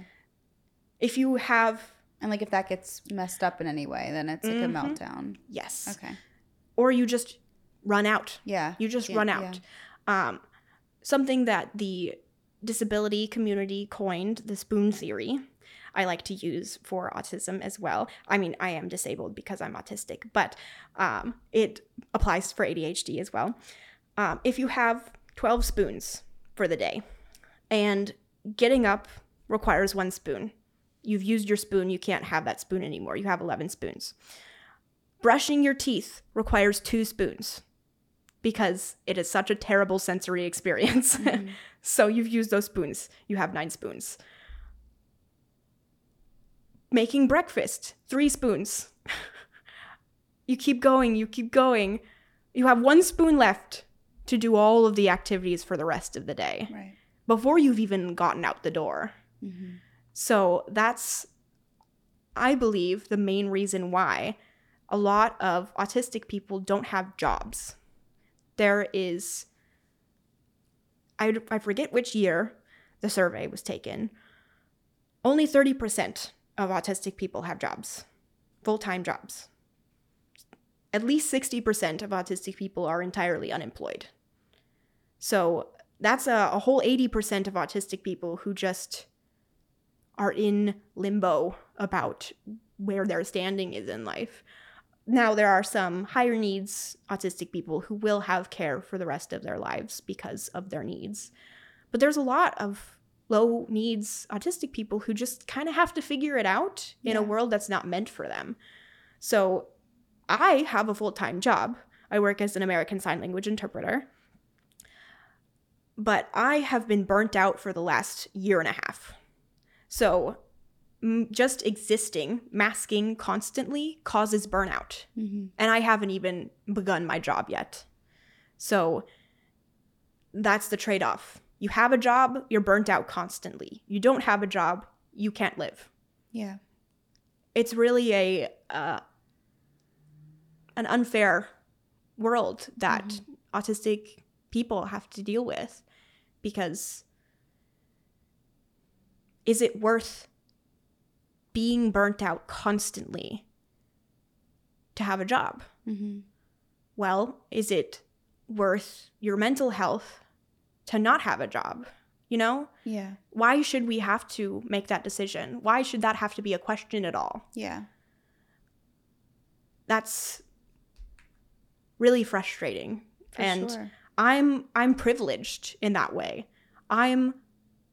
If you have, And like if that gets messed up in any way, then it's like a Mhm. meltdown. yes, Okay. or you just run out. Yeah. You just Yeah, run yeah. out. Um, something that the disability community coined, the spoon theory, I like to use for autism as well. I mean, I am disabled because I'm autistic, but um, it applies for ADHD as well. Um, if you have 12 spoons for the day and getting up requires one spoon, you've used your spoon, you can't have that spoon anymore. You have 11 spoons. Brushing your teeth requires two spoons because it is such a terrible sensory experience. Mhm. so you've used those spoons. You have nine spoons. Making breakfast, three spoons. you keep going, you keep going. You have one spoon left to do all of the activities for the rest of the day Right. before you've even gotten out the door. hmm So that's, I believe, the main reason why a lot of autistic people don't have jobs. There is, I, I forget which year the survey was taken, only 30% of autistic people have jobs, full time jobs. At least 60% of autistic people are entirely unemployed. So that's a, a whole 80% of autistic people who just are in limbo about where their standing is in life. Now, there are some higher needs autistic people who will have care for the rest of their lives because of their needs. But there's a lot of low needs autistic people who just kind of have to figure it out in a world that's not meant for them. So, I have a full time job. I work as an American Sign Language interpreter. But I have been burnt out for the last year and a half. So, just existing, masking constantly causes burnout. hmm And I haven't even begun my job yet. So, that's the trade off. You have a job, you're burnt out constantly. You don't have a job, you can't live. Yeah. It's really a uh, an unfair world that autistic people have to deal with because is it worth being burnt out constantly to have a job? hmm Well, is it worth your mental health to not have a job? You know? Yeah. Why should we have to make that decision? Why should that have to be a question at all? Yeah. That's really frustrating. For and sure. I'm I'm privileged in that way. I'm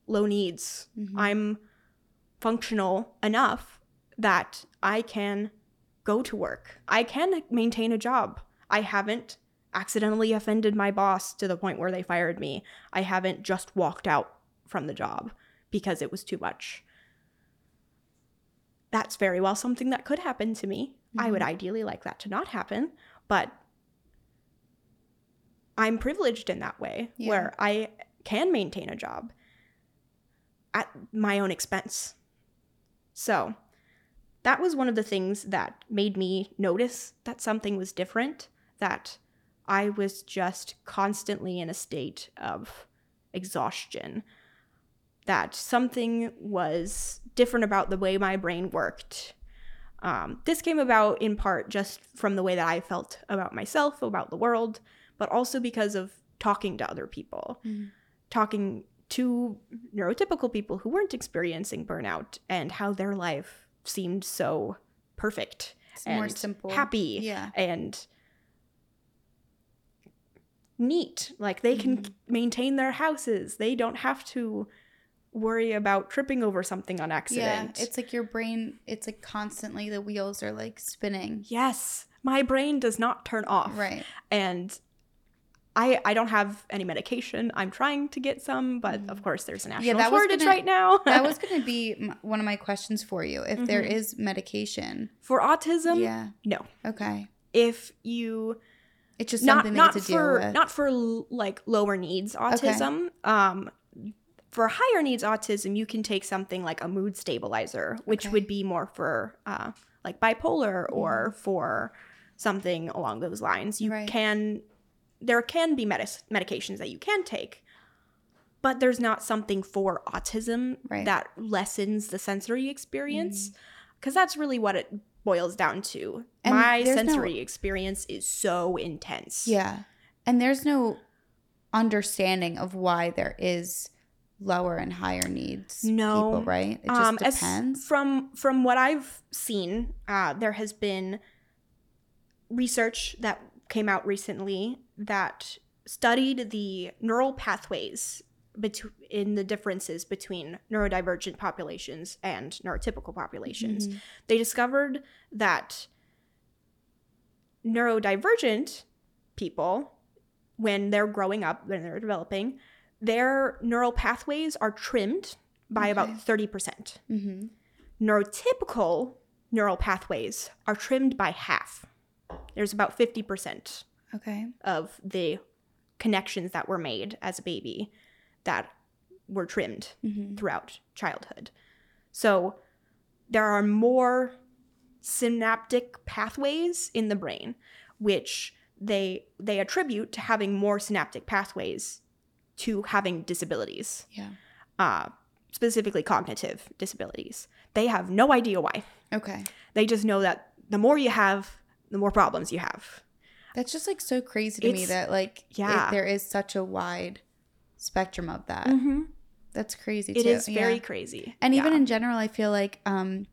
low needs. Mhm. I'm functional enough that I can go to work. I can maintain a job. I haven't accidentally offended my boss to the point where they fired me. I haven't just walked out from the job because it was too much. That's very well something that could happen to me. I would mm-hmm. ideally like that to not happen, but I'm privileged in that way Yeah. where I can maintain a job at my own expense. So, that was one of the things that made me notice that something was different, that I was just constantly in a state of exhaustion, that something was different about the way my brain worked. Um, this came about in part just from the way that I felt about myself, about the world, but also because of talking to other people, Mhm. talking to neurotypical people who weren't experiencing burnout and how their life seemed so perfect It's more and simple. happy Yeah. and neat. Like they can Mhm. maintain their houses. They don't have to worry about tripping over something on accident. Yeah. It's like your brain, it's like constantly the wheels are like spinning. yes, my brain does not turn off. Right. And I I don't have any medication. I'm trying to get some, but of course there's a national Yeah, that was shortage gonna- right now. That was going to be m- one of my questions for you. If there Mhm. is medication. for autism. yeah. No. Okay. If you It's just not not for not for like lower needs autism. Um, for higher needs autism, you can take something like a mood stabilizer, which Okay. would be more for uh, like bipolar or for something along those lines. You Mm-hmm. Right. can there can be medis- medications that you can take, but there's not something for autism Right. Mm-hmm. that lessens the sensory experience because that's really what it boils down to. And My there's no- sensory experience is so intense. Yeah. And there's no understanding of why there is lower and higher needs No. people, right? It just um, as- depends. from from what I've seen, uh, there has been research that came out recently that studied the neural pathways between in the differences between neurodivergent populations and neurotypical populations. Mhm. They discovered that neurodivergent people, when they're growing up, when they're developing, their neural pathways are trimmed by about 30%. Mhm. Neurotypical neural pathways are trimmed by half. There's about 50% Okay. of the connections that were made as a baby that were trimmed Mhm. throughout childhood. So there are more synaptic pathways in the brain which they they attribute to having more synaptic pathways to having disabilities Yeah. uh, specifically cognitive disabilities they have no idea why Okay. they just know that the more you have the more problems you have That's just like so crazy to me that like yeah. there is such a wide spectrum of that. mm-hmm. That's crazy it too. is very yeah. crazy And even in general, I feel like um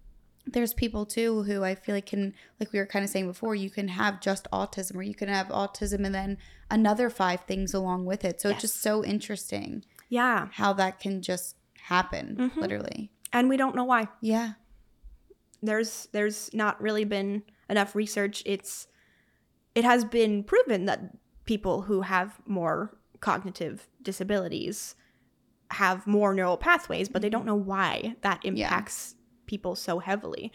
there's people too who I feel like can like we were kind of saying before, you can have just autism or you can have autism and then another five things along with it. So it's just so interesting yeah how that can just happen, Mhm. literally. and we don't know why Yeah. there's there's not really been enough research it's it has been proven that people who have more cognitive disabilities have more neural pathways but they don't know why that Yeah. impacts people so heavily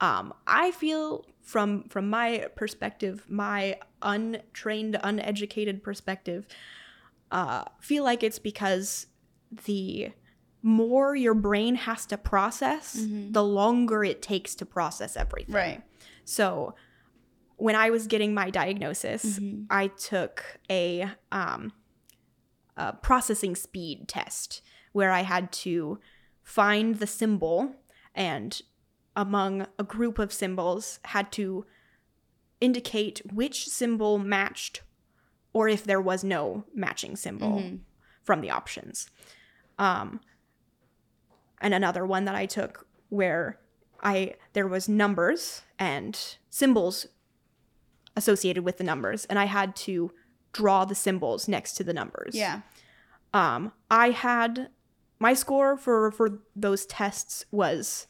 um, i feel from from my perspective my untrained uneducated perspective uh, feel like it's because the more your brain has to process, Mhm. the longer it takes to process everything. Right. So when I was getting my diagnosis, Mhm. I took a, um, a processing speed test where I had to find the symbol and among a group of symbols had to indicate which symbol matched or if there was no matching symbol Mhm. from the options. Um, and another one that I took where I there was numbers and symbols associated with the numbers, and I had to draw the symbols next to the numbers. Yeah. Um, I had my score for for those tests was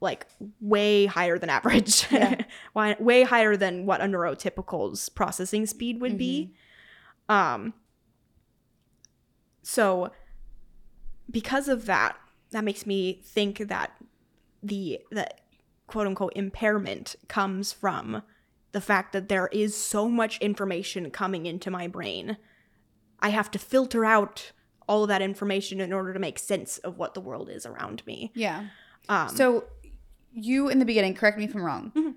like way higher than average, Yeah. Way higher than what a neurotypical's processing speed would be. Um, so because of that, that makes me think that the the quote unquote impairment comes from the fact that there is so much information coming into my brain. I have to filter out all of that information in order to make sense of what the world is around me. Yeah. Um, So you in the beginning, correct me if I'm wrong. Mhm.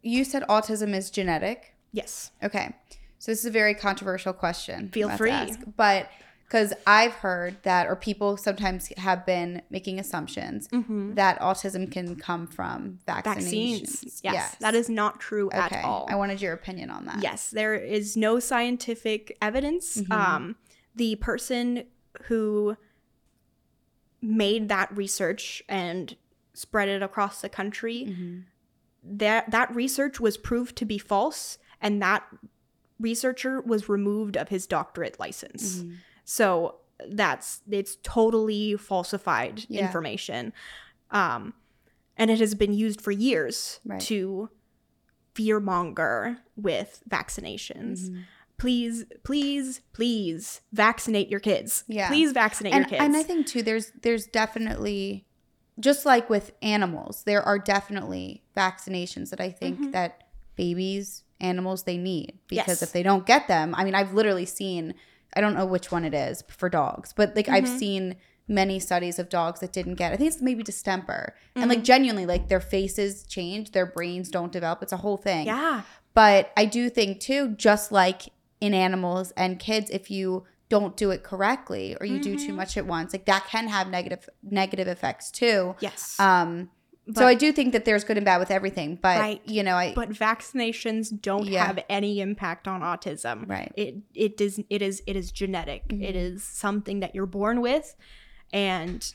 You said autism is genetic. yes. Okay. So this is a very controversial question. Feel free. to ask. But because I've heard that, or people sometimes have been making assumptions Mm-hmm. that autism can come from vaccinations. Vaccines. Yes, That is not true okay. at all. I wanted your opinion on that. Yes, there is no scientific evidence. Mhm. Um, the person who made that research and spread it across the country, Mhm. that that research was proved to be false, and that researcher was removed of his doctorate license. So that's it's totally falsified Yeah. information. Um, and it has been used for years Right. to fearmonger with vaccinations. Mhm. Please, please, please vaccinate your kids. Yeah. Please vaccinate and, your kids. and I think too, there's there's definitely just like with animals, there are definitely vaccinations that I think Mhm. that babies, animals, they need because Yes. if they don't get them, I mean, I've literally seen, I don't know which one it is for dogs, but like I've Mhm. seen many studies of dogs that didn't get. I think it's maybe distemper, and like Mhm. genuinely, like their faces change, their brains don't develop. It's a whole thing. yeah. But I do think too, just like in animals and kids, if you don't do it correctly or you do too Mhm. much at once, like that can have negative negative effects too. Yes. Um, but, so I do think that there's good and bad with everything, but Right. you know, I but vaccinations don't Yeah. have any impact on autism. right, It it does it is it is genetic. Mhm. It is something that you're born with, and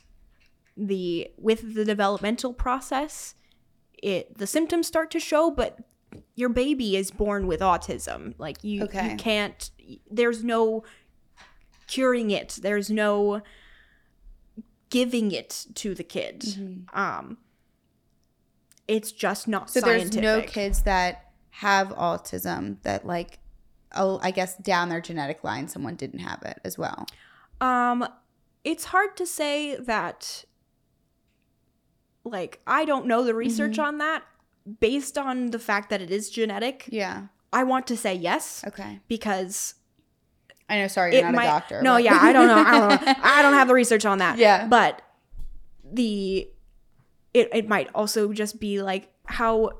the with the developmental process, it the symptoms start to show, but your baby is born with autism. Like you Okay. you can't. There's no curing it. There's no giving it to the kid. Mhm. Um, it's just not so scientific. there's no kids that have autism that like, oh, I guess down their genetic line, someone didn't have it as well. Um, it's hard to say that. Like, I don't know the research Mhm. on that. Based on the fact that it is genetic, Yeah. I want to say yes Okay. because I know. Sorry, you're not might. a doctor. no, but- yeah, I don't know. I don't know. I don't have the research on that. Yeah. but the it it might also just be like how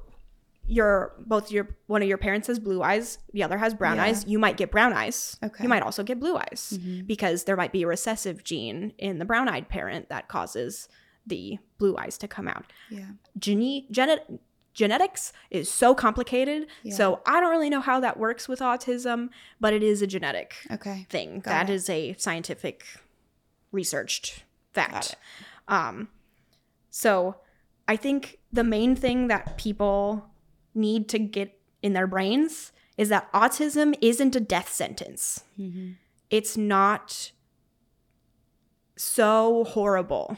your both your one of your parents has blue eyes, the other has brown Yeah. eyes. You might get brown eyes. Okay. You might also get blue eyes Mhm. because there might be a recessive gene in the brown-eyed parent that causes the blue eyes to come out. Yeah. Gene genet- genetics is so complicated. Yeah. So I don't really know how that works with autism, but it is a genetic Okay. thing. Got That it. is a scientific researched fact. Um so I think the main thing that people need to get in their brains is that autism isn't a death sentence. Mhm. It's not so horrible.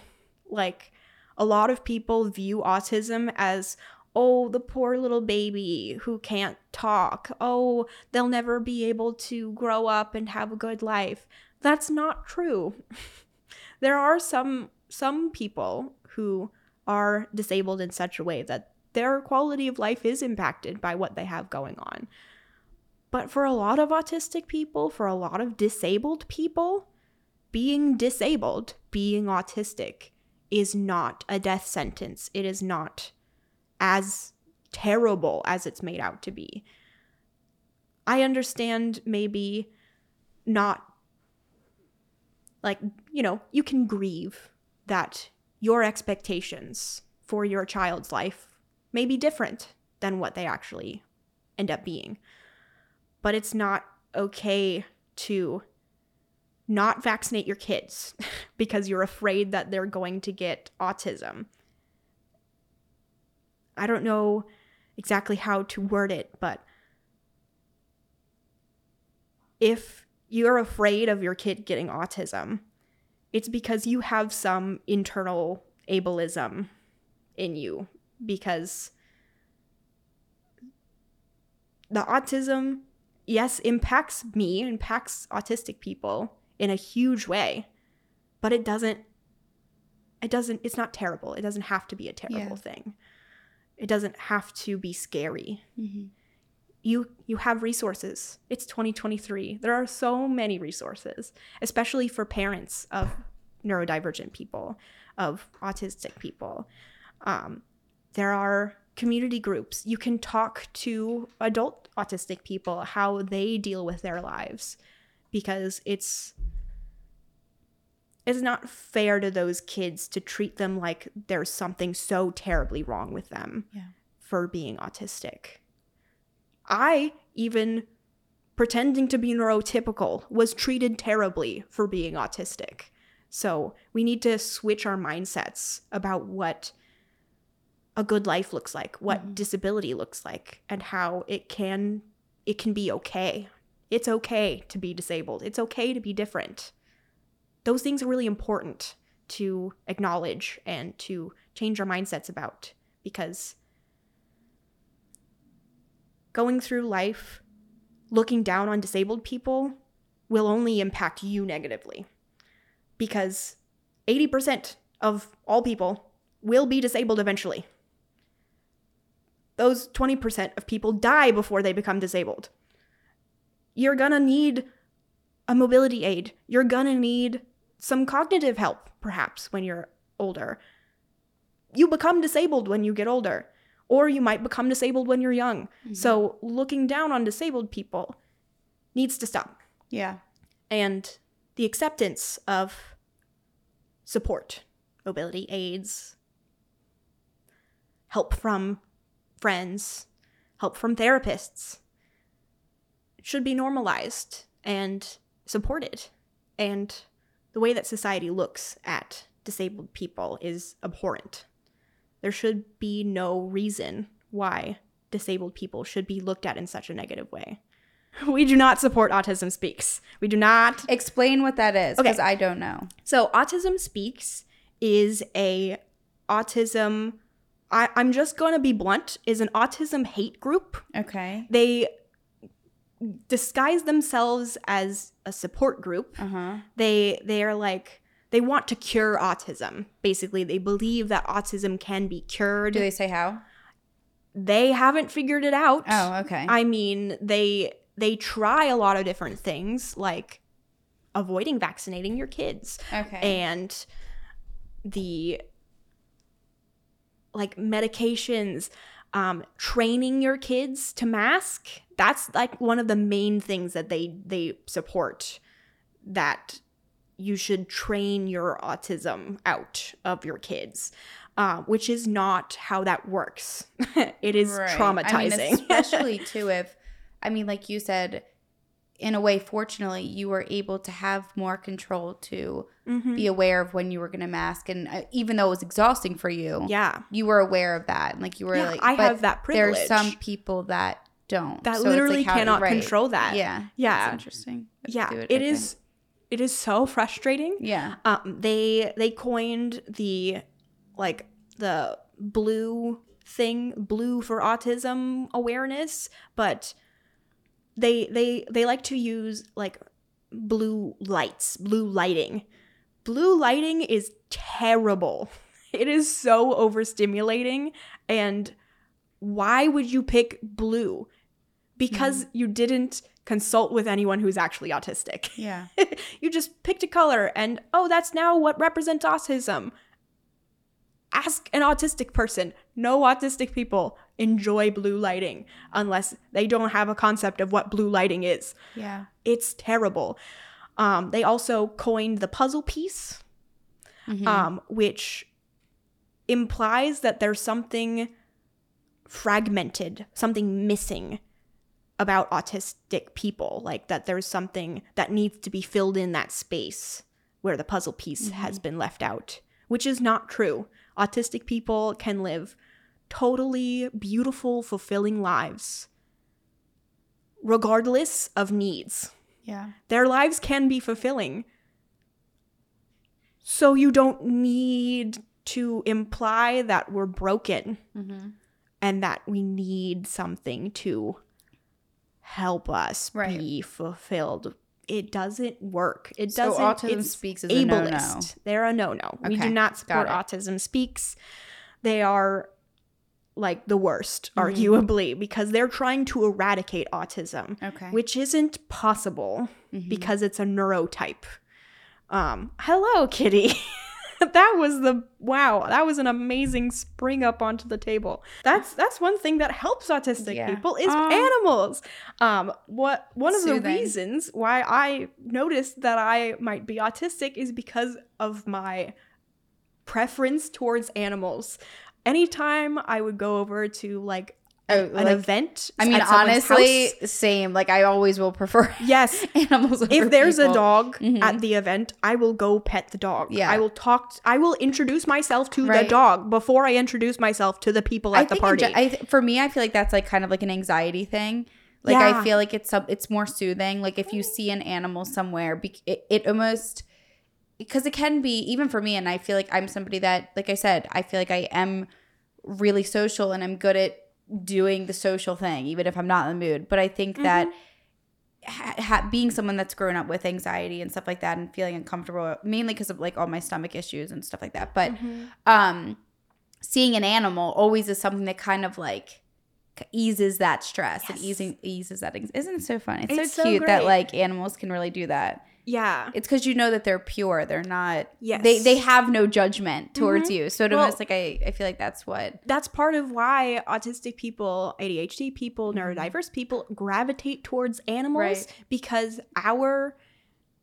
Like a lot of people view autism as oh, the poor little baby who can't talk. Oh, they'll never be able to grow up and have a good life. That's not true. there are some some people who are disabled in such a way that their quality of life is impacted by what they have going on. But for a lot of autistic people, for a lot of disabled people, being disabled, being autistic, is not a death sentence. It is not as terrible as it's made out to be. I understand maybe not, like, you know, you can grieve that your expectations for your child's life may be different than what they actually end up being. But it's not okay to not vaccinate your kids because you're afraid that they're going to get autism. I don't know exactly how to word it, but if you're afraid of your kid getting autism, it's because you have some internal ableism in you because the autism yes impacts me impacts autistic people in a huge way but it doesn't it doesn't it's not terrible it doesn't have to be a terrible Yeah. thing it doesn't have to be scary Mhm. You you have resources. It's 2023. There are so many resources, especially for parents of neurodivergent people, of autistic people. Um, there are community groups. You can talk to adult autistic people how they deal with their lives because it's it's not fair to those kids to treat them like there's something so terribly wrong with them Yeah. for being autistic. I even pretending to be neurotypical was treated terribly for being autistic. So, we need to switch our mindsets about what a good life looks like, what Mhm. disability looks like, and how it can it can be okay. It's okay to be disabled. It's okay to be different. Those things are really important to acknowledge and to change our mindsets about because going through life looking down on disabled people will only impact you negatively because 80% of all people will be disabled eventually. Those 20% of people die before they become disabled. You're gonna need a mobility aid. You're gonna need some cognitive help, perhaps, when you're older. You become disabled when you get older, or you might become disabled when you're young. Mm-hmm. So, looking down on disabled people needs to stop. Yeah. And the acceptance of support, mobility aids, help from friends, help from therapists should be normalized and supported. And the way that society looks at disabled people is abhorrent. There should be no reason why disabled people should be looked at in such a negative way. We do not support Autism Speaks. We do not. Explain what that is Okay. because I don't know. So, Autism Speaks is a autism. I, I'm just going to be blunt. Is an autism hate group. Okay. They disguise themselves as a support group. Uh huh. They they are like they want to cure autism. Basically, they believe that autism can be cured. Do they say how? they haven't figured it out. Oh, okay. I mean, they they try a lot of different things like avoiding vaccinating your kids okay. and the like medications um training your kids to mask that's like one of the main things that they they support that you should train your autism out of your kids uh, which is not how that works it is Right. traumatizing I mean, especially too if I mean, like you said, in a way, fortunately, you were able to have more control to Mhm. be aware of when you were going to mask, and uh, even though it was exhausting for you, yeah you were aware of that, and like you were Yeah, like, I but have that privilege. There's some people that don't that So like literally how- cannot right. control that Yeah, yeah That's interesting. Let's yeah it okay. is it is so frustrating. Yeah. um they they coined the like the blue thing blue for autism awareness but they they they like to use like blue lights blue lighting. Blue lighting is terrible. It is so overstimulating. And why would you pick blue because you didn't consult with anyone who's actually autistic Yeah. you just picked a color and oh that's now what represents autism ask an autistic person no autistic people enjoy blue lighting unless they don't have a concept of what blue lighting is Yeah. it's terrible um, they also coined the puzzle piece Mhm. um, which implies that there's something fragmented, something missing about autistic people, like that there's something that needs to be filled in that space where the puzzle piece has been left out, which is not true. Autistic people can live totally beautiful, fulfilling lives, regardless of needs yeah. their lives can be fulfilling. So you don't need to imply that we're broken Mm-hmm. and that we need something to help us Right. be fulfilled. It doesn't work. It doesn't. autism speaks is a no no. ableist. They're a no no. We do not support Autism Speaks. They are like the worst, Mhm. arguably, because they're trying to eradicate autism, Okay. which isn't possible Mhm. because it's a neurotype. Um, hello, Kitty. that was the wow. That was an amazing spring up onto the table. That's that's one thing that helps autistic Yeah. people is Aw. animals. Um, what one of the reasons why I noticed that I might be autistic is because of my preference towards animals. Anytime I would go over to like Oh, an like- event, I mean, honestly, house- same. Like I always will prefer yes, animals. if there's a people. dog Mhm. at the event, I will go pet the dog. Yeah. I will talk. I will introduce myself to the dog before I introduce myself to the people at the in party. I th- for me, I feel like that's like kind of like an anxiety thing. Like Yeah. I feel like it's it's more soothing. Like if you see an animal somewhere, be- it, it almost because it can be even for me. And I feel like I'm somebody that, like I said, I feel like I am really social and I'm good at doing the social thing, even if I'm not in the mood. But I think that ha- ha- being someone that's grown up with anxiety and stuff like that and feeling uncomfortable, mainly because of like all my stomach issues and stuff like that. But Mhm. um seeing an animal always is something that kind of like eases that stress and Yes. easing eases that isn't it so fun it's, It's so so cute that like animals can really do that Yeah. it's because you know that they're pure they're not Yes. they they have no judgment towards Mhm. you so it Well- almost like I, I feel like that's what That's part of why autistic people, ADHD people, Mhm. neurodiverse people gravitate towards animals Right. because our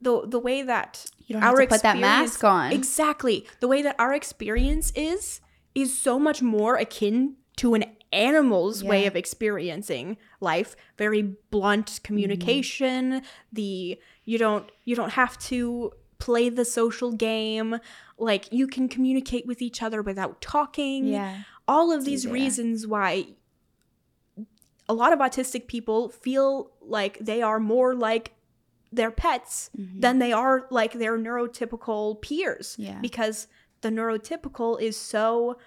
the the way that you don't have our to put that mask on Exactly. The way that our experience is is so much more akin to an animal's way of experiencing life. Very blunt communication. The you don't you don't have to play the social game. Like you can communicate with each other without talking. yeah All of these easier. reasons why a lot of autistic people feel like they are more like their pets Mhm. than they are like their neurotypical peers yeah because the neurotypical is so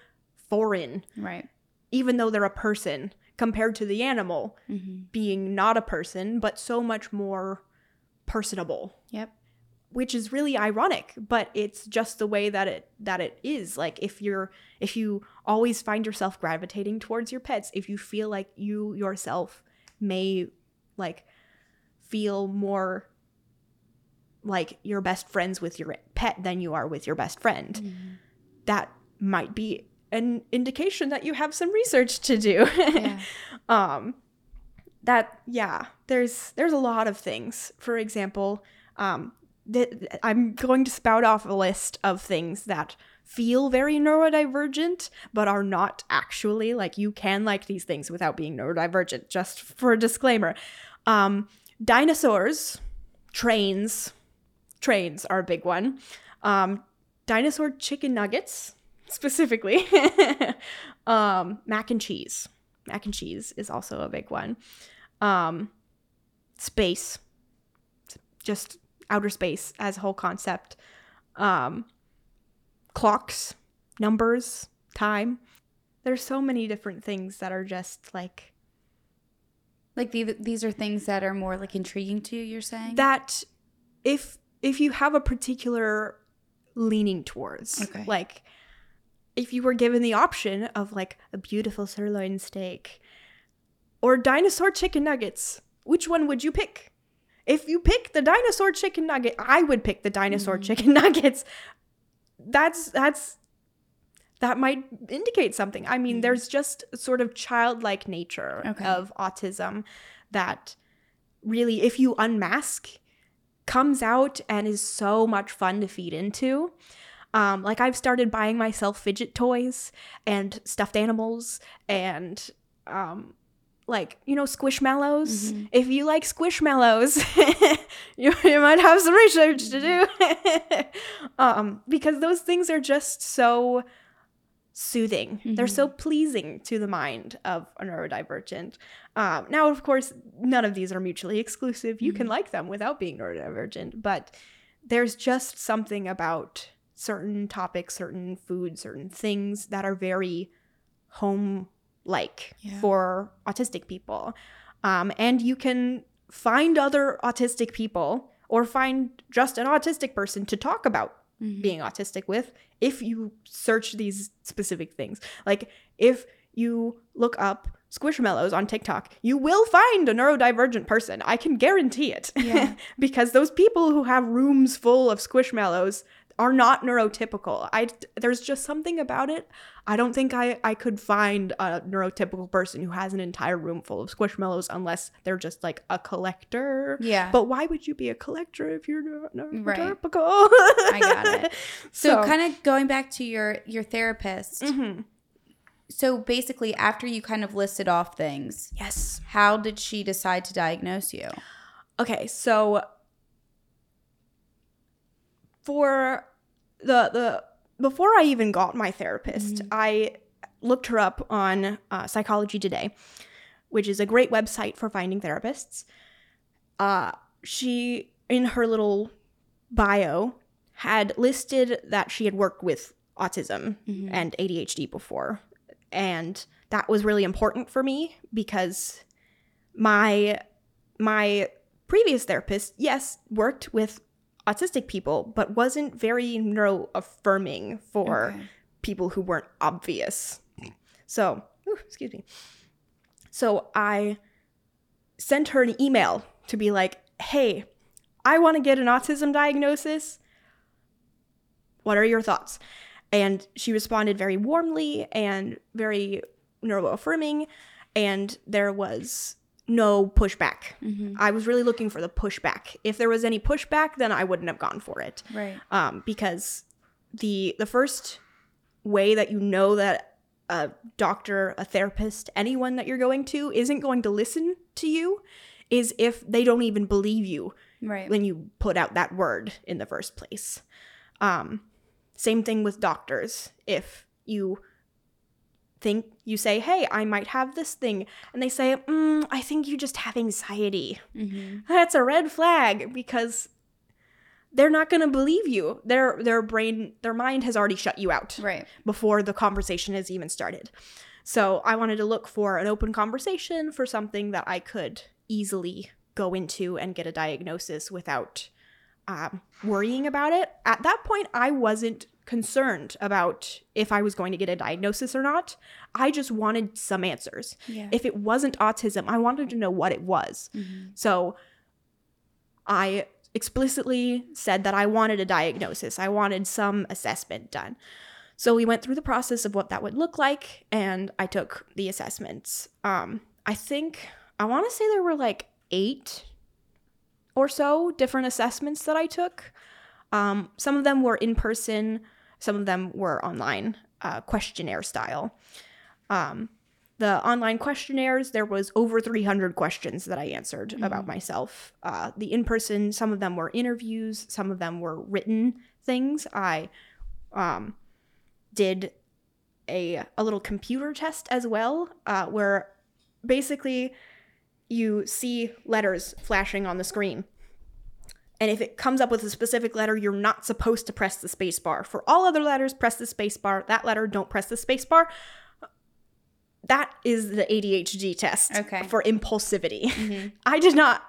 foreign right even though they're a person compared to the animal hmm being not a person but so much more personable. Yep. Which is really ironic but it's just the way that it that it is. Like if you're if you always find yourself gravitating towards your pets if you feel like you yourself may like feel more like you're best friends with your pet than you are with your best friend Mhm. that might be an indication that you have some research to do. Yeah. Um that yeah there's there's a lot of things. For example um i'm going to spout off a list of things that feel very neurodivergent but are not actually like you can like these things without being neurodivergent just for a disclaimer. Um dinosaurs trains trains are a big one. Um dinosaur chicken nuggets specifically. Um mac and cheese. Mac and cheese is also a big one. Um space. Just outer space as a whole concept. Um clocks numbers time. There's so many different things that are just like like the, these are things that are more like intriguing to you you're saying? That if if you have a particular leaning towards Okay. like if you were given the option of like a beautiful sirloin steak or dinosaur chicken nuggets which one would you pick if you pick the dinosaur chicken nugget i would pick the dinosaur Mhm. chicken nuggets that's that's that might indicate something i mean Mhm. there's just sort of childlike nature Okay. of autism that really if you unmask comes out and is so much fun to feed into um, like i've started buying myself fidget toys and stuffed animals and um, like you know squishmallows? Mhm. if you like squishmallows you, you might have some research to do. Um, because those things are just so soothing. They're so pleasing to the mind of a neurodivergent. Um, now of course none of these are mutually exclusive. You can Mhm. like them without being neurodivergent but there's just something about certain topics certain foods certain things that are very home like Yeah. for autistic people um, and you can find other autistic people or find just an autistic person to talk about Mhm. being autistic with if you search these specific things. Like if you look up squishmallows on TikTok, you will find a neurodivergent person. I can guarantee it. Yeah. because those people who have rooms full of squishmallows are not neurotypical. I there's just something about it. I don't think I I could find a neurotypical person who has an entire room full of squishmallows unless they're just like a collector. Yeah. But why would you be a collector if you're not Right. neurotypical? I got it. So, So- kind of going back to your your therapist. Mhm. So basically after you kind of listed off things, Yes. how did she decide to diagnose you? Okay, so for the the before I even got my therapist, Mhm. I looked her up on uh, Psychology Today, which is a great website for finding therapists. Uh, she in her little bio had listed that she had worked with autism Mhm. and ADHD before. And that was really important for me because my my previous therapist, yes, worked with autistic people, but wasn't very neuro affirming for Okay. people who weren't obvious. So, ooh, excuse me. So I sent her an email to be like, hey, I want to get an autism diagnosis. What are your thoughts? And she responded very warmly and very neuroaffirming, and there was no pushback. Mhm. I was really looking for the pushback. If there was any pushback, then I wouldn't have gone for it Right. um, because the the first way that you know that a doctor, a therapist, anyone that you're going to isn't going to listen to you is if they don't even believe you Right. when you put out that word in the first place. Um, same thing with doctors. If you think you say, "Hey, I might have this thing," and they say, mm, "I think you just have anxiety," Mhm. that's a red flag because they're not going to believe you. Their their brain, their mind has already shut you out Right. before the conversation has even started. So I wanted to look for an open conversation for something that I could easily go into and get a diagnosis without um, worrying about it. At that point, I wasn't concerned about if I was going to get a diagnosis or not. I just wanted some answers. Yeah. If it wasn't autism, I wanted to know what it was. Mhm. So I explicitly said that I wanted a diagnosis, I wanted some assessment done. So we went through the process of what that would look like, and I took the assessments. Um, I think, I want to say there were like eight or so different assessments that I took. Um, some of them were in person, some of them were online, uh, questionnaire style. Um, the online questionnaires, there was over 300 questions that I answered about myself. Uh, the in person, some of them were interviews, some of them were written things. I um, did a, a little computer test as well, uh, where basically you see letters flashing on the screen. And if it comes up with a specific letter, you're not supposed to press the space bar. For all other letters, press the space bar. That letter, don't press the space bar. That is the ADHD test Okay. for impulsivity. Mhm. I did not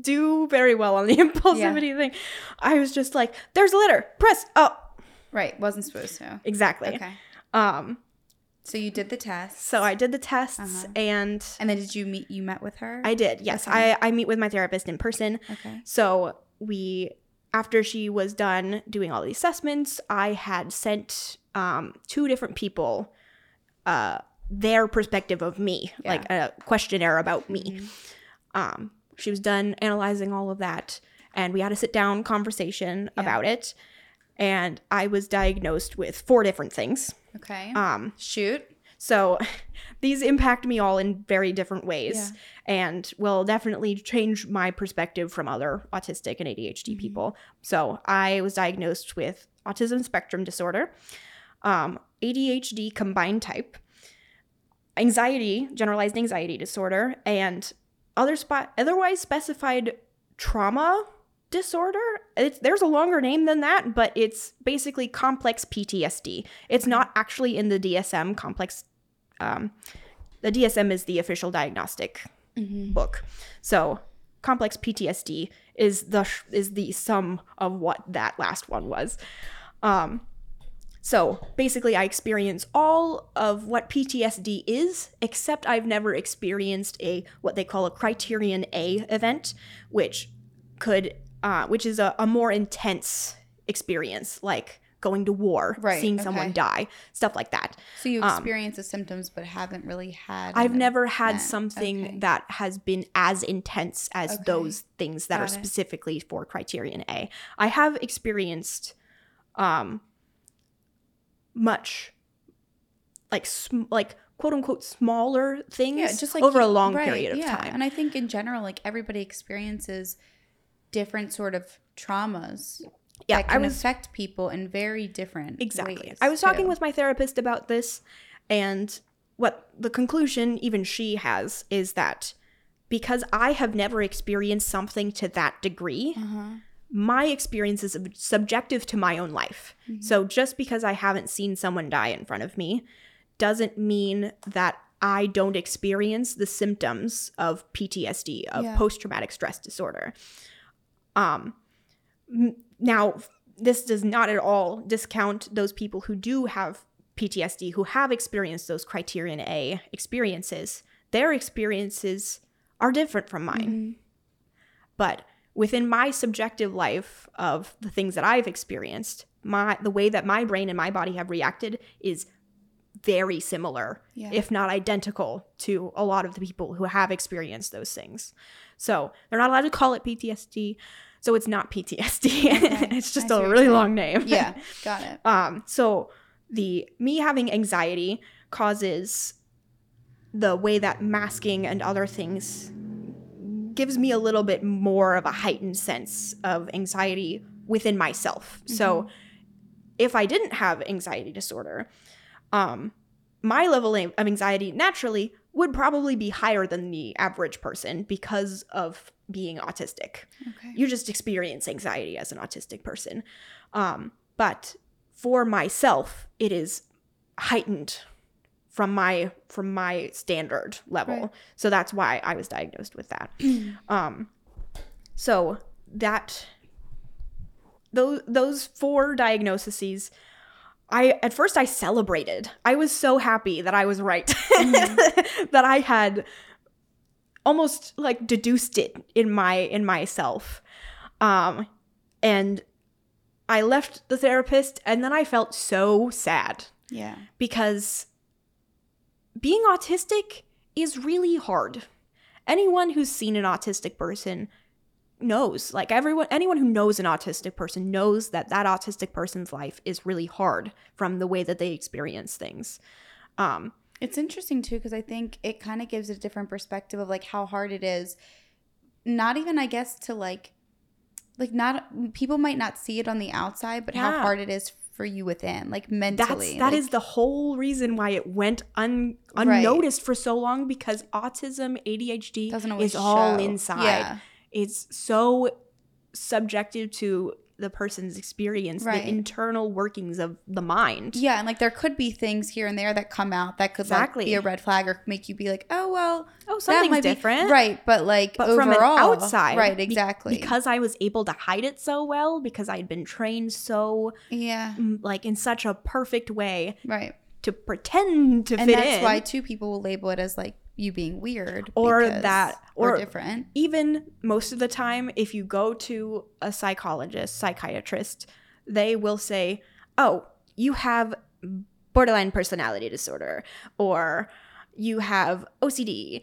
do very well on the impulsivity thing. I was just like, there's a letter, press. Oh, Right. Wasn't supposed to. exactly. Okay. Um, So you did the test. so I did the tests Uh-huh. and And then did you meet? You met with her. I did. Yes, Okay. I, I meet with my therapist in person. Okay. So we, after she was done doing all the assessments, I had sent um, two different people uh, their perspective of me, Yeah. like a questionnaire about me. Mhm. Um, she was done analyzing all of that, and we had a sit down conversation Yeah. about it. And I was diagnosed with four different things. Okay. Um, Shoot. so these impact me all in very different ways Yeah. and will definitely change my perspective from other autistic and ADHD Mhm. people. So I was diagnosed with autism spectrum disorder, um, ADHD combined type, anxiety, generalized anxiety disorder, and other spot otherwise specified trauma disorder. It's, there's a longer name than that, but it's basically complex PTSD. It's not actually in the DSM complex. Um, the DSM is the official diagnostic Mm-hmm. book. So complex PTSD is the is the sum of what that last one was. Um, So basically, I experience all of what PTSD is, except I've never experienced a what they call a Criterion A event, which could, uh, which is a, a more intense experience, like going to war, Right, seeing someone die, stuff like that. So you Um, experience the symptoms, but haven't really had. I've never had event. something Okay. that has been as intense as Okay. those things that are it. specifically for Criterion A. I have experienced um much like sm- like quote unquote smaller things yeah, just like over a you- long right, period of yeah. time. And I think in general, like everybody experiences different sort of traumas yeah, that I can was affect people in very different Exactly. ways, I was talking too. with my therapist about this, and what the conclusion even she has is that because I have never experienced something to that degree, Uh-huh. my experience is subjective to my own life. Mm-hmm. So just because I haven't seen someone die in front of me doesn't mean that I don't experience the symptoms of PTSD, of Yeah. post traumatic stress disorder. Um, now, this does not at all discount those people who do have PTSD, who have experienced those Criterion A experiences. Their experiences are different from mine. Mhm. But within my subjective life of the things that I've experienced, my the way that my brain and my body have reacted is very similar, Yeah. if not identical, to a lot of the people who have experienced those things. So they're not allowed to call it PTSD. So it's not PTSD. Okay. it's just a really long name. yeah, got it. Um, so the me having anxiety causes the way that masking and other things gives me a little bit more of a heightened sense of anxiety within myself. So if I didn't have anxiety disorder, um, my level of anxiety naturally would probably be higher than the average person because of being autistic Okay. you just experience anxiety as an autistic person. Um, but for myself, it is heightened from my from my standard level. Right. So that's why I was diagnosed with that. um, so that those those four diagnoses. I at first I celebrated. I was so happy that I was right. that I had almost like deduced it in my in myself. Um and I left the therapist and then I felt so sad Yeah. because being autistic is really hard. Anyone who's seen an autistic person knows, like everyone anyone who knows an autistic person knows that that autistic person's life is really hard from the way that they experience things. Um It's interesting too because I think it kind of gives a different perspective of like how hard it is. Not even I guess to like like not people might not see it on the outside, but how hard it is for you within, like that's mentally. that like, is the whole reason why it went un, Right. unnoticed for so long because autism ADHD doesn't always is all show. inside. Yeah. It's so subjective to the person's experience, Right. the internal workings of the mind. Yeah, and like there could be things here and there that come out that could like Exactly. be a red flag or make you be like, oh well, Oh, something's might be- different. right? But like But overall, from an outside, right? be- Exactly. because I was able to hide it so well, because I'd been trained so, yeah, mm, like, in such a perfect way right. to pretend to And fit that's in. why two people will label it as like you being weird Or that- or, different. even most of the time, if you go to a psychologist, psychiatrist, they will say, Oh, you have borderline personality disorder, or you have OCD.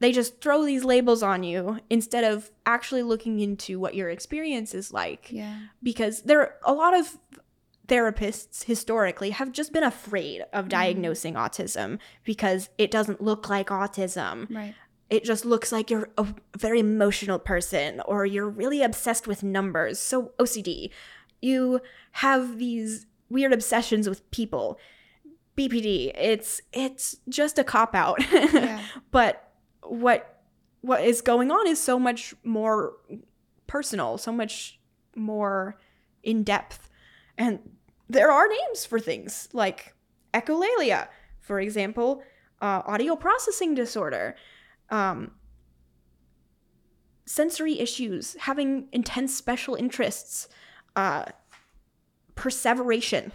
They just throw these labels on you instead of actually looking into what your experience is like. Yeah, Because there are a lot of therapists historically have just been afraid of mm-hmm. diagnosing autism because it doesn't look like autism right. it just looks like you're a very emotional person or you're really obsessed with numbers. So OCD. You have these weird obsessions with people. BPD. It's it's just a cop out. Yeah. but what what is going on is so much more personal, so much more in depth. And there are names for things like echolalia, for example, uh, audio processing disorder, um, sensory issues, having intense special interests, uh, perseveration.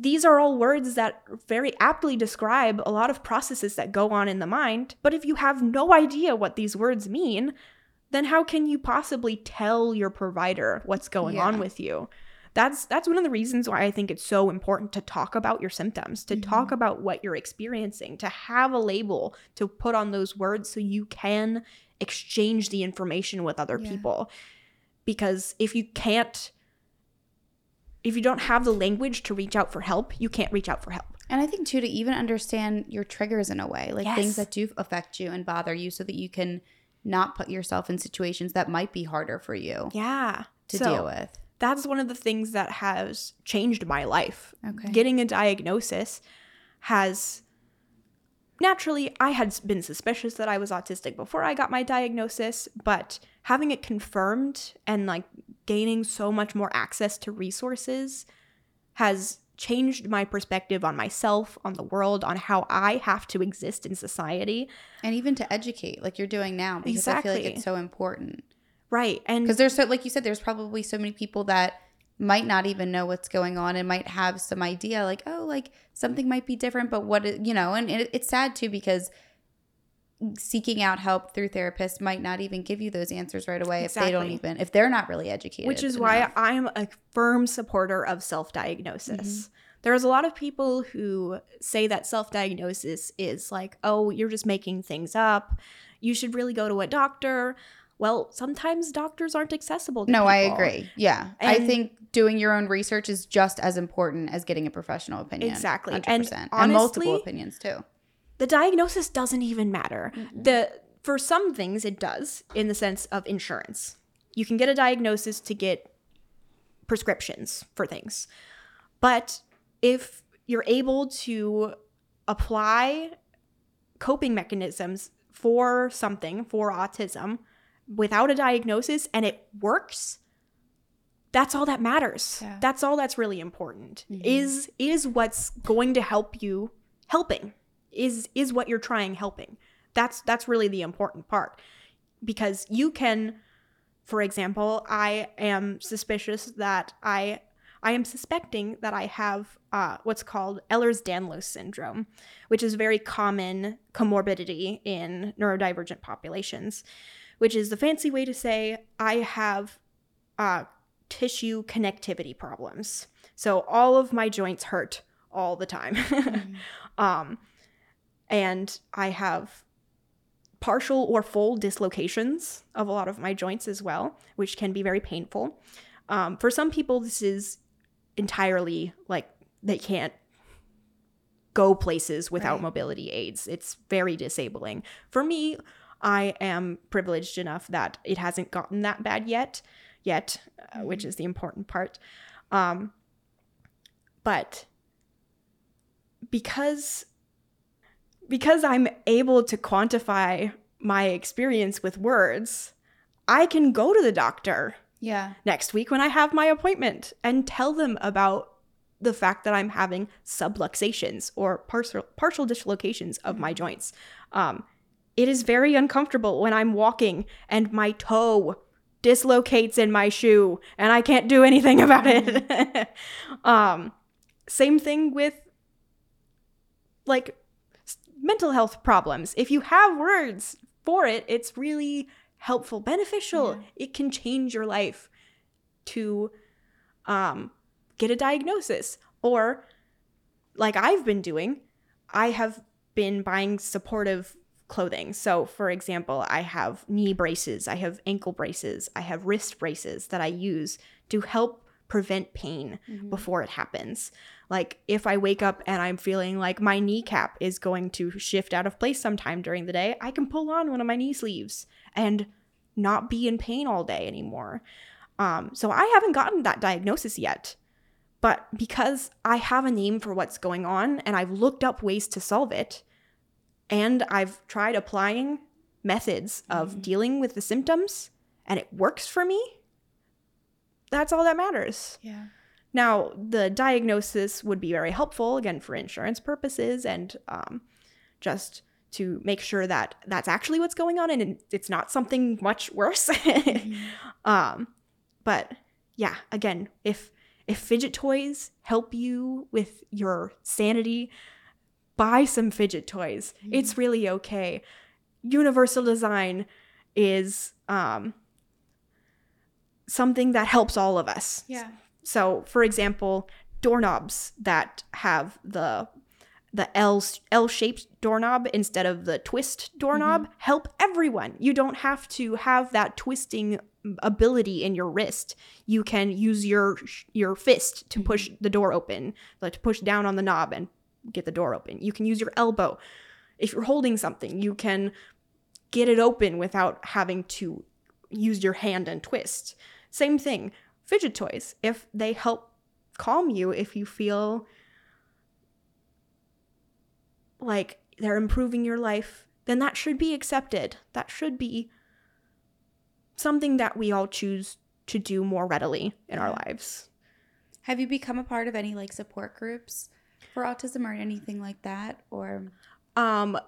these are all words that very aptly describe a lot of processes that go on in the mind. But if you have no idea what these words mean, then how can you possibly tell your provider what's going Yeah. on with you? That's that's one of the reasons why I think it's so important to talk about your symptoms, to talk mm-hmm. about what you're experiencing, to have a label to put on those words so you can exchange the information with other Yeah. people. Because if you can't if you don't have the language to reach out for help, you can't reach out for help. And I think too to even understand your triggers in a way, like things that do affect you and bother you, so that you can not put yourself in situations that might be harder for you Yeah. to So, deal with. That's one of the things that has changed my life. Okay. Getting a diagnosis has naturally I had been suspicious that I was autistic before I got my diagnosis, but having it confirmed and like gaining so much more access to resources has changed my perspective on myself, on the world, on how I have to exist in society. and even to educate, like you're doing now, because I feel like it's so important. Right. And Because there's so, like you said, there's probably so many people that might not even know what's going on and might have some idea, like, oh, like something might be different, but what, you know, and it, it's sad too because seeking out help through therapists might not even give you those answers right away if they don't even if they're not really educated which is why. I'm a firm supporter of self diagnosis. Mm-hmm. There's a lot of people who say that self diagnosis is like, oh, you're just making things up. You should really go to a doctor. Well, sometimes doctors aren't accessible. To no i agree yeah i think doing your own research is just as important as getting a professional opinion Exactly. 100%. And and multiple honestly- opinions too The diagnosis doesn't even matter. The for some things it does in the sense of insurance. You can get a diagnosis to get prescriptions for things. But if you're able to apply coping mechanisms for something, for autism, without a diagnosis and it works, that's all that matters. Yeah. That's all that's really important. Is is what's going to help you helping. Is is what you're trying helping. That's that's really the important part. Because you can for example, I am suspicious that I I am suspecting that I have uh, what's called Ehlers-Danlos syndrome, which is a very common comorbidity in neurodivergent populations, which is the fancy way to say I have uh, tissue connectivity problems. So all of my joints hurt all the time. um, and I have partial or full dislocations of a lot of my joints as well, which can be very painful. Um, for some people, this is entirely like they can't go places without Right. mobility aids. It's very disabling. For me, I am privileged enough that it hasn't gotten that bad yet, yet, uh, which is the important part. Um, but because because I'm able to quantify my experience with words, I can go to the doctor yeah next week when I have my appointment and tell them about the fact that I'm having subluxations or partial partial dislocations of my joints. Um, it is very uncomfortable when I'm walking and my toe dislocates in my shoe and I can't do anything about it. um, same thing with like mental health problems. If you have words for it, it's really helpful, beneficial. Yeah. It can change your life to um, get a diagnosis. Or, like I've been doing, I have been buying supportive clothing. So, for example, I have knee braces, I have ankle braces, I have wrist braces that I use to help prevent pain Mm-hmm. before it happens. Like if I wake up and I'm feeling like my kneecap is going to shift out of place sometime during the day, I can pull on one of my knee sleeves and not be in pain all day anymore. Um, so I haven't gotten that diagnosis yet. But because I have a name for what's going on and I've looked up ways to solve it, and I've tried applying methods of dealing with the symptoms and it works for me, that's all that matters. yeah Now, the diagnosis would be very helpful, again, for insurance purposes and um, just to make sure that that's actually what's going on and it's not something much worse. um, but yeah, again, if If fidget toys help you with your sanity, buy some fidget toys. It's mm. really okay. Universal design is um, something that helps all of us. Yeah. So, for example, doorknobs that have the the L L shaped doorknob instead of the twist doorknob mm-hmm. help everyone. You don't have to have that twisting ability in your wrist. You can use your your fist to mm-hmm. push the door open, like to push down on the knob and get the door open. You can use your elbow. If you're holding something, you can get it open without having to use your hand and twist. Same thing, fidget toys. If they help calm you, if you feel like they're improving your life, then that should be accepted. That should be something that we all choose to do more readily in our lives. Have you become a part of any like support groups for autism or anything like that? Or Um,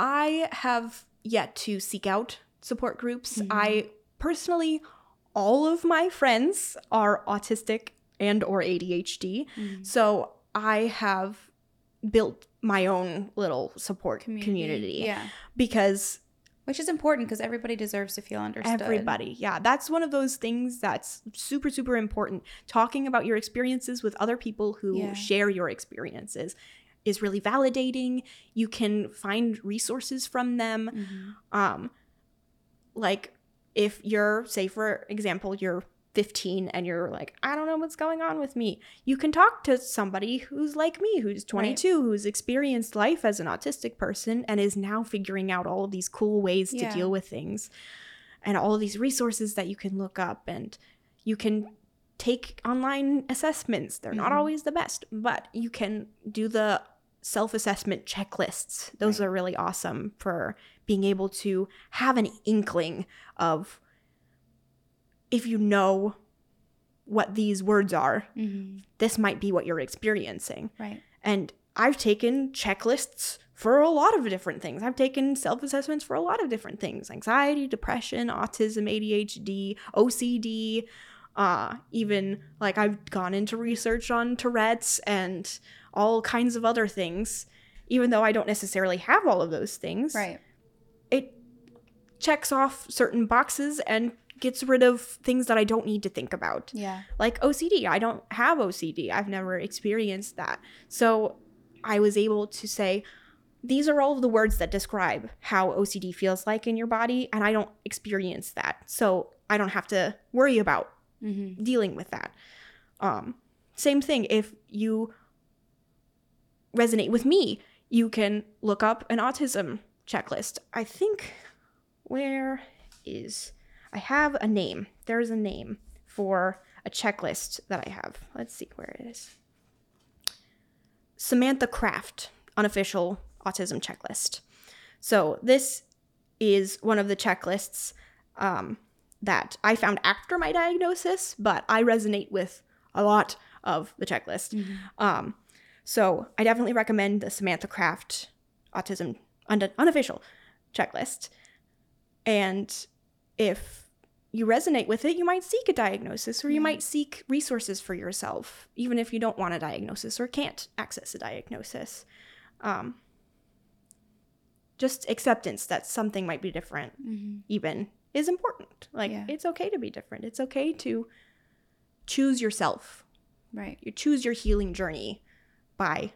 I have yet to seek out support groups. I personally, all of my friends are autistic and or ADHD, so I have built my own little support community, Yeah. because Which is important because everybody deserves to feel understood. everybody, yeah, that's one of those things that's super super important. Talking about your experiences with other people who Yeah. share your experiences is really validating. You can find resources from them. Mhm. um like if you're say for example you're 15 and you're like i don't know what's going on with me you can talk to somebody who's like me who's 22 who's experienced life as an autistic person and is now figuring out all of these cool ways Yeah. to deal with things and all of these resources that you can look up and you can take online assessments they're not Mhm. always the best but you can do the self-assessment checklists those Right. are really awesome for being able to have an inkling of if you know what these words are Mhm. this might be what you're experiencing Right. and I've taken checklists for a lot of different things. I've taken self assessments for a lot of different things anxiety, depression, autism, ADHD, OCD. Uh, even like I've gone into research on Tourette's and all kinds of other things. Even though I don't necessarily have all of those things, Right. it checks off certain boxes and gets rid of things that I don't need to think about Yeah. like OCD. I don't have OCD. I've never experienced that. So I was able to say, these are all of the words that describe how OCD feels like in your body, and I don't experience that. So I don't have to worry about Mm-hmm. dealing with that. Um, same thing, if you resonate with me, you can look up an autism checklist. I think, where is, I have a name. There's a name for a checklist that I have. Let's see where it is. Samantha Craft, unofficial autism checklist. So this is one of the checklists um, that I found after my diagnosis, but I resonate with a lot of the checklist. Um, so I definitely recommend the Samantha Craft autism un- unofficial checklist. And if you resonate with it, you might seek a diagnosis or you Yeah. might seek resources for yourself, even if you don't want a diagnosis or can't access a diagnosis. Um, just acceptance that something might be different, Mm-hmm. even, is important. Like, Yeah. it's okay to be different. It's okay to choose yourself. Right. You choose your healing journey by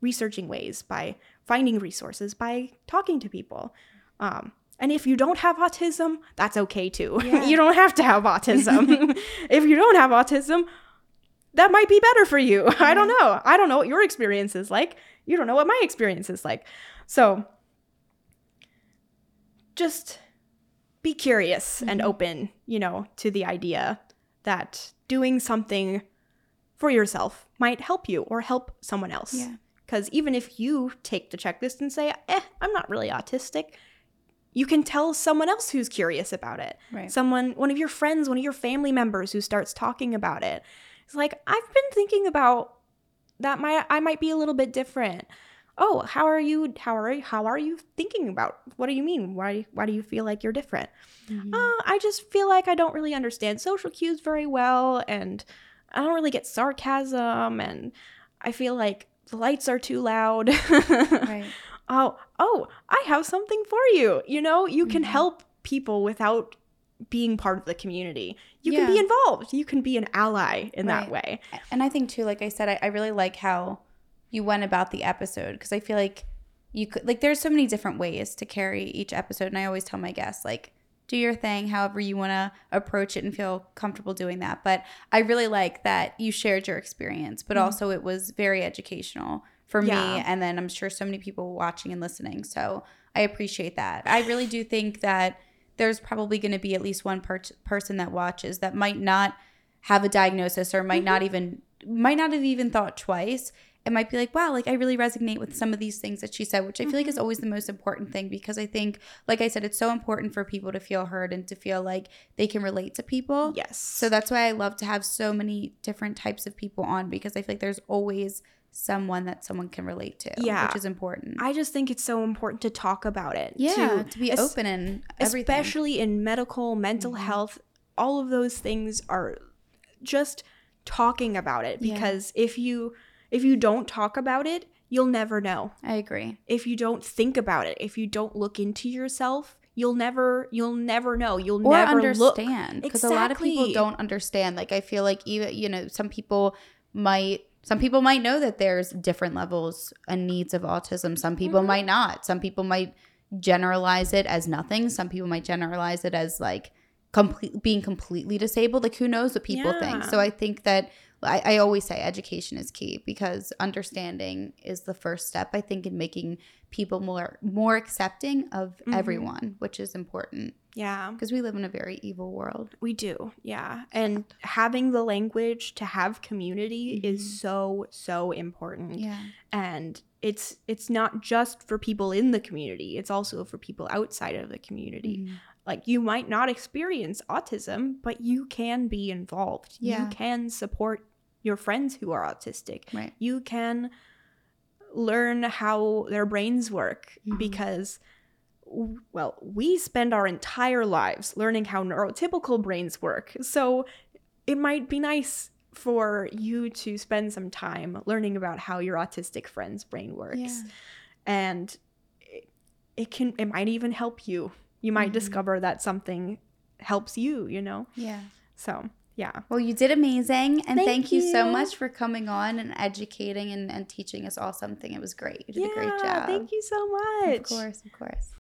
researching ways, by finding resources, by talking to people. Um, and if you don't have autism, that's okay too. Yeah. you don't have to have autism. if you don't have autism, that might be better for you. I don't know. I don't know what your experience is like. You don't know what my experience is like. So just be curious and Mhm. open, you know, to the idea that doing something for yourself might help you or help someone else. Yeah. Because even if you take the checklist and say, eh, I'm not really autistic, you can tell someone else who's curious about it. Right. Someone, one of your friends, one of your family members who starts talking about it. It's like, I've been thinking about that might I might be a little bit different. oh how are you how are you how are you thinking about what do you mean why why do you feel like you're different Mhm. uh, i just feel like i don't really understand social cues very well and i don't really get sarcasm and i feel like the lights are too loud right. oh oh i have something for you you know you can Mhm. help people without being part of the community you can be involved you can be an ally in that way And I think too, like I said, I, I really like how you went about the episode because I feel like you could like there's so many different ways to carry each episode, and I always tell my guests like do your thing, however you want to approach it and feel comfortable doing that. But I really like that you shared your experience, but Mhm. also it was very educational for me, and then I'm sure so many people watching and listening. So I appreciate that. I really do think that there's probably going to be at least one per- person that watches that might not have a diagnosis or might not mm-hmm. even might not have even thought twice. It might be like wow like i really resonate with some of these things that she said which i feel like is mm-hmm. always the most important thing because i think like i said it's so important for people to feel heard and to feel like they can relate to people. Yes. So that's why i love to have so many different types of people on because i feel like there's always someone that someone can relate to Yeah. which is important I just think it's so important to talk about it. yeah to, be es- open and everything especially in medical, mental Mhm. health. All of those things are just talking about it Yeah. because if you if you don't talk about it, you'll never know. i agree If you don't think about it, if you don't look into yourself, you'll never you'll never know. You'll or never understand because a lot of people don't understand like i feel like even you know some people might some people might know that there's different levels and needs of autism. Some people Mhm. might not. Some people might generalize it as nothing. Some people might generalize it as like complete being completely disabled. Like who knows what people think? So i think that I, I always say education is key because understanding is the first step i think in making people more more accepting of Mhm. everyone which is important Yeah. because we live in a very evil world. We do, yeah. And having the language to have community Mhm. is so so important. Yeah. And it's it's not just for people in the community, it's also for people outside of the community. Mm-hmm. Like you might not experience autism, but you can be involved. Yeah. You can support your friends who are autistic. Right. You can learn how their brains work Mhm. because well, we spend our entire lives learning how neurotypical brains work. So it might be nice for you to spend some time learning about how your autistic friend's brain works. Yeah. And it, it can it might even help you. You might Mhm. discover that something helps you, you know? Yeah. So, yeah. Well, you did amazing. And Thank thank, you. so much for coming on and educating and, and teaching us all something. It was great. You did a great job. Thank you so much. Of course. Of course.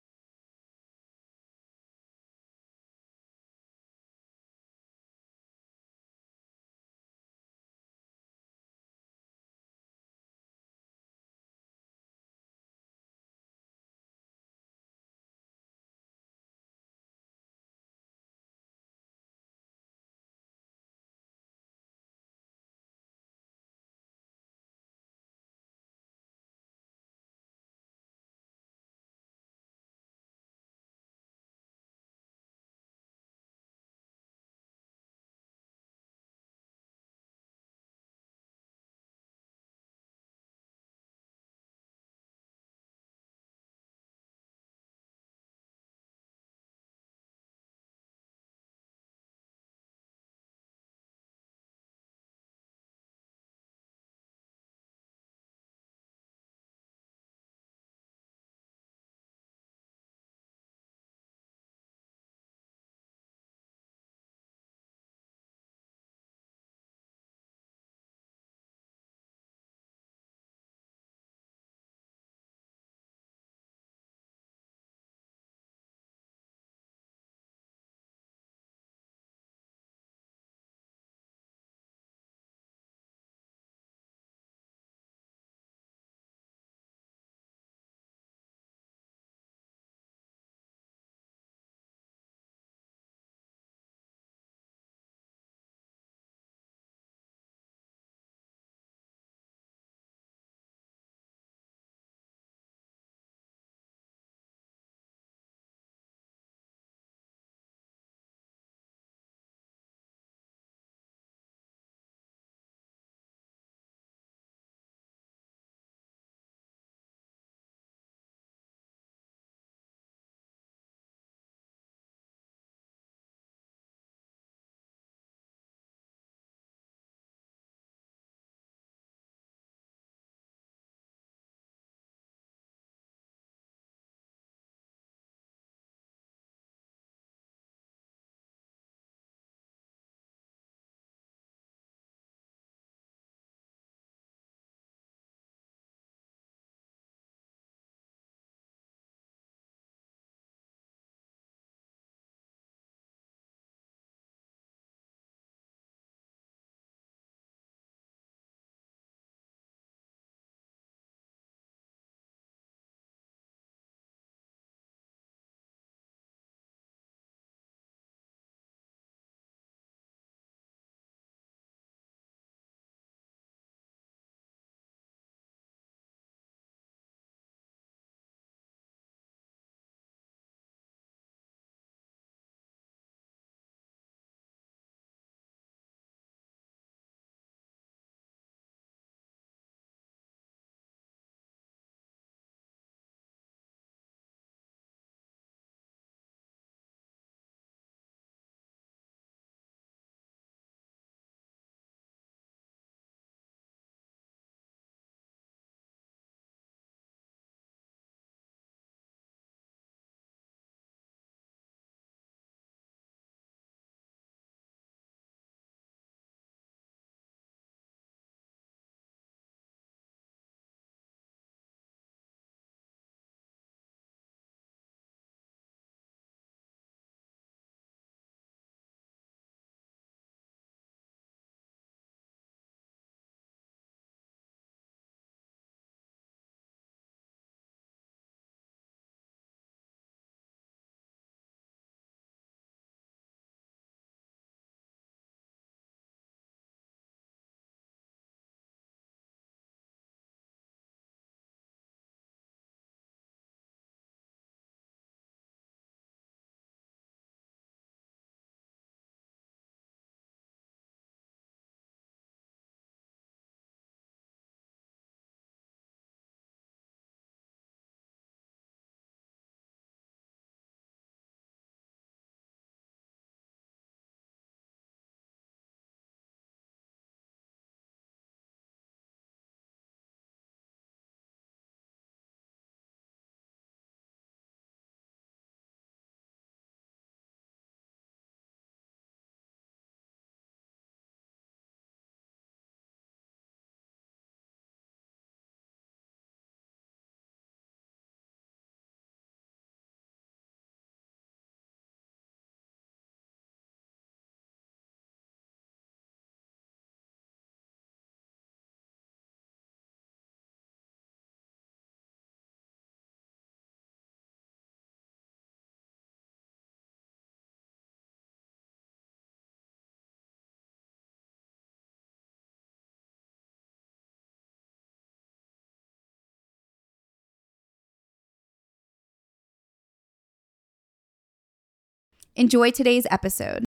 Enjoy today's episode.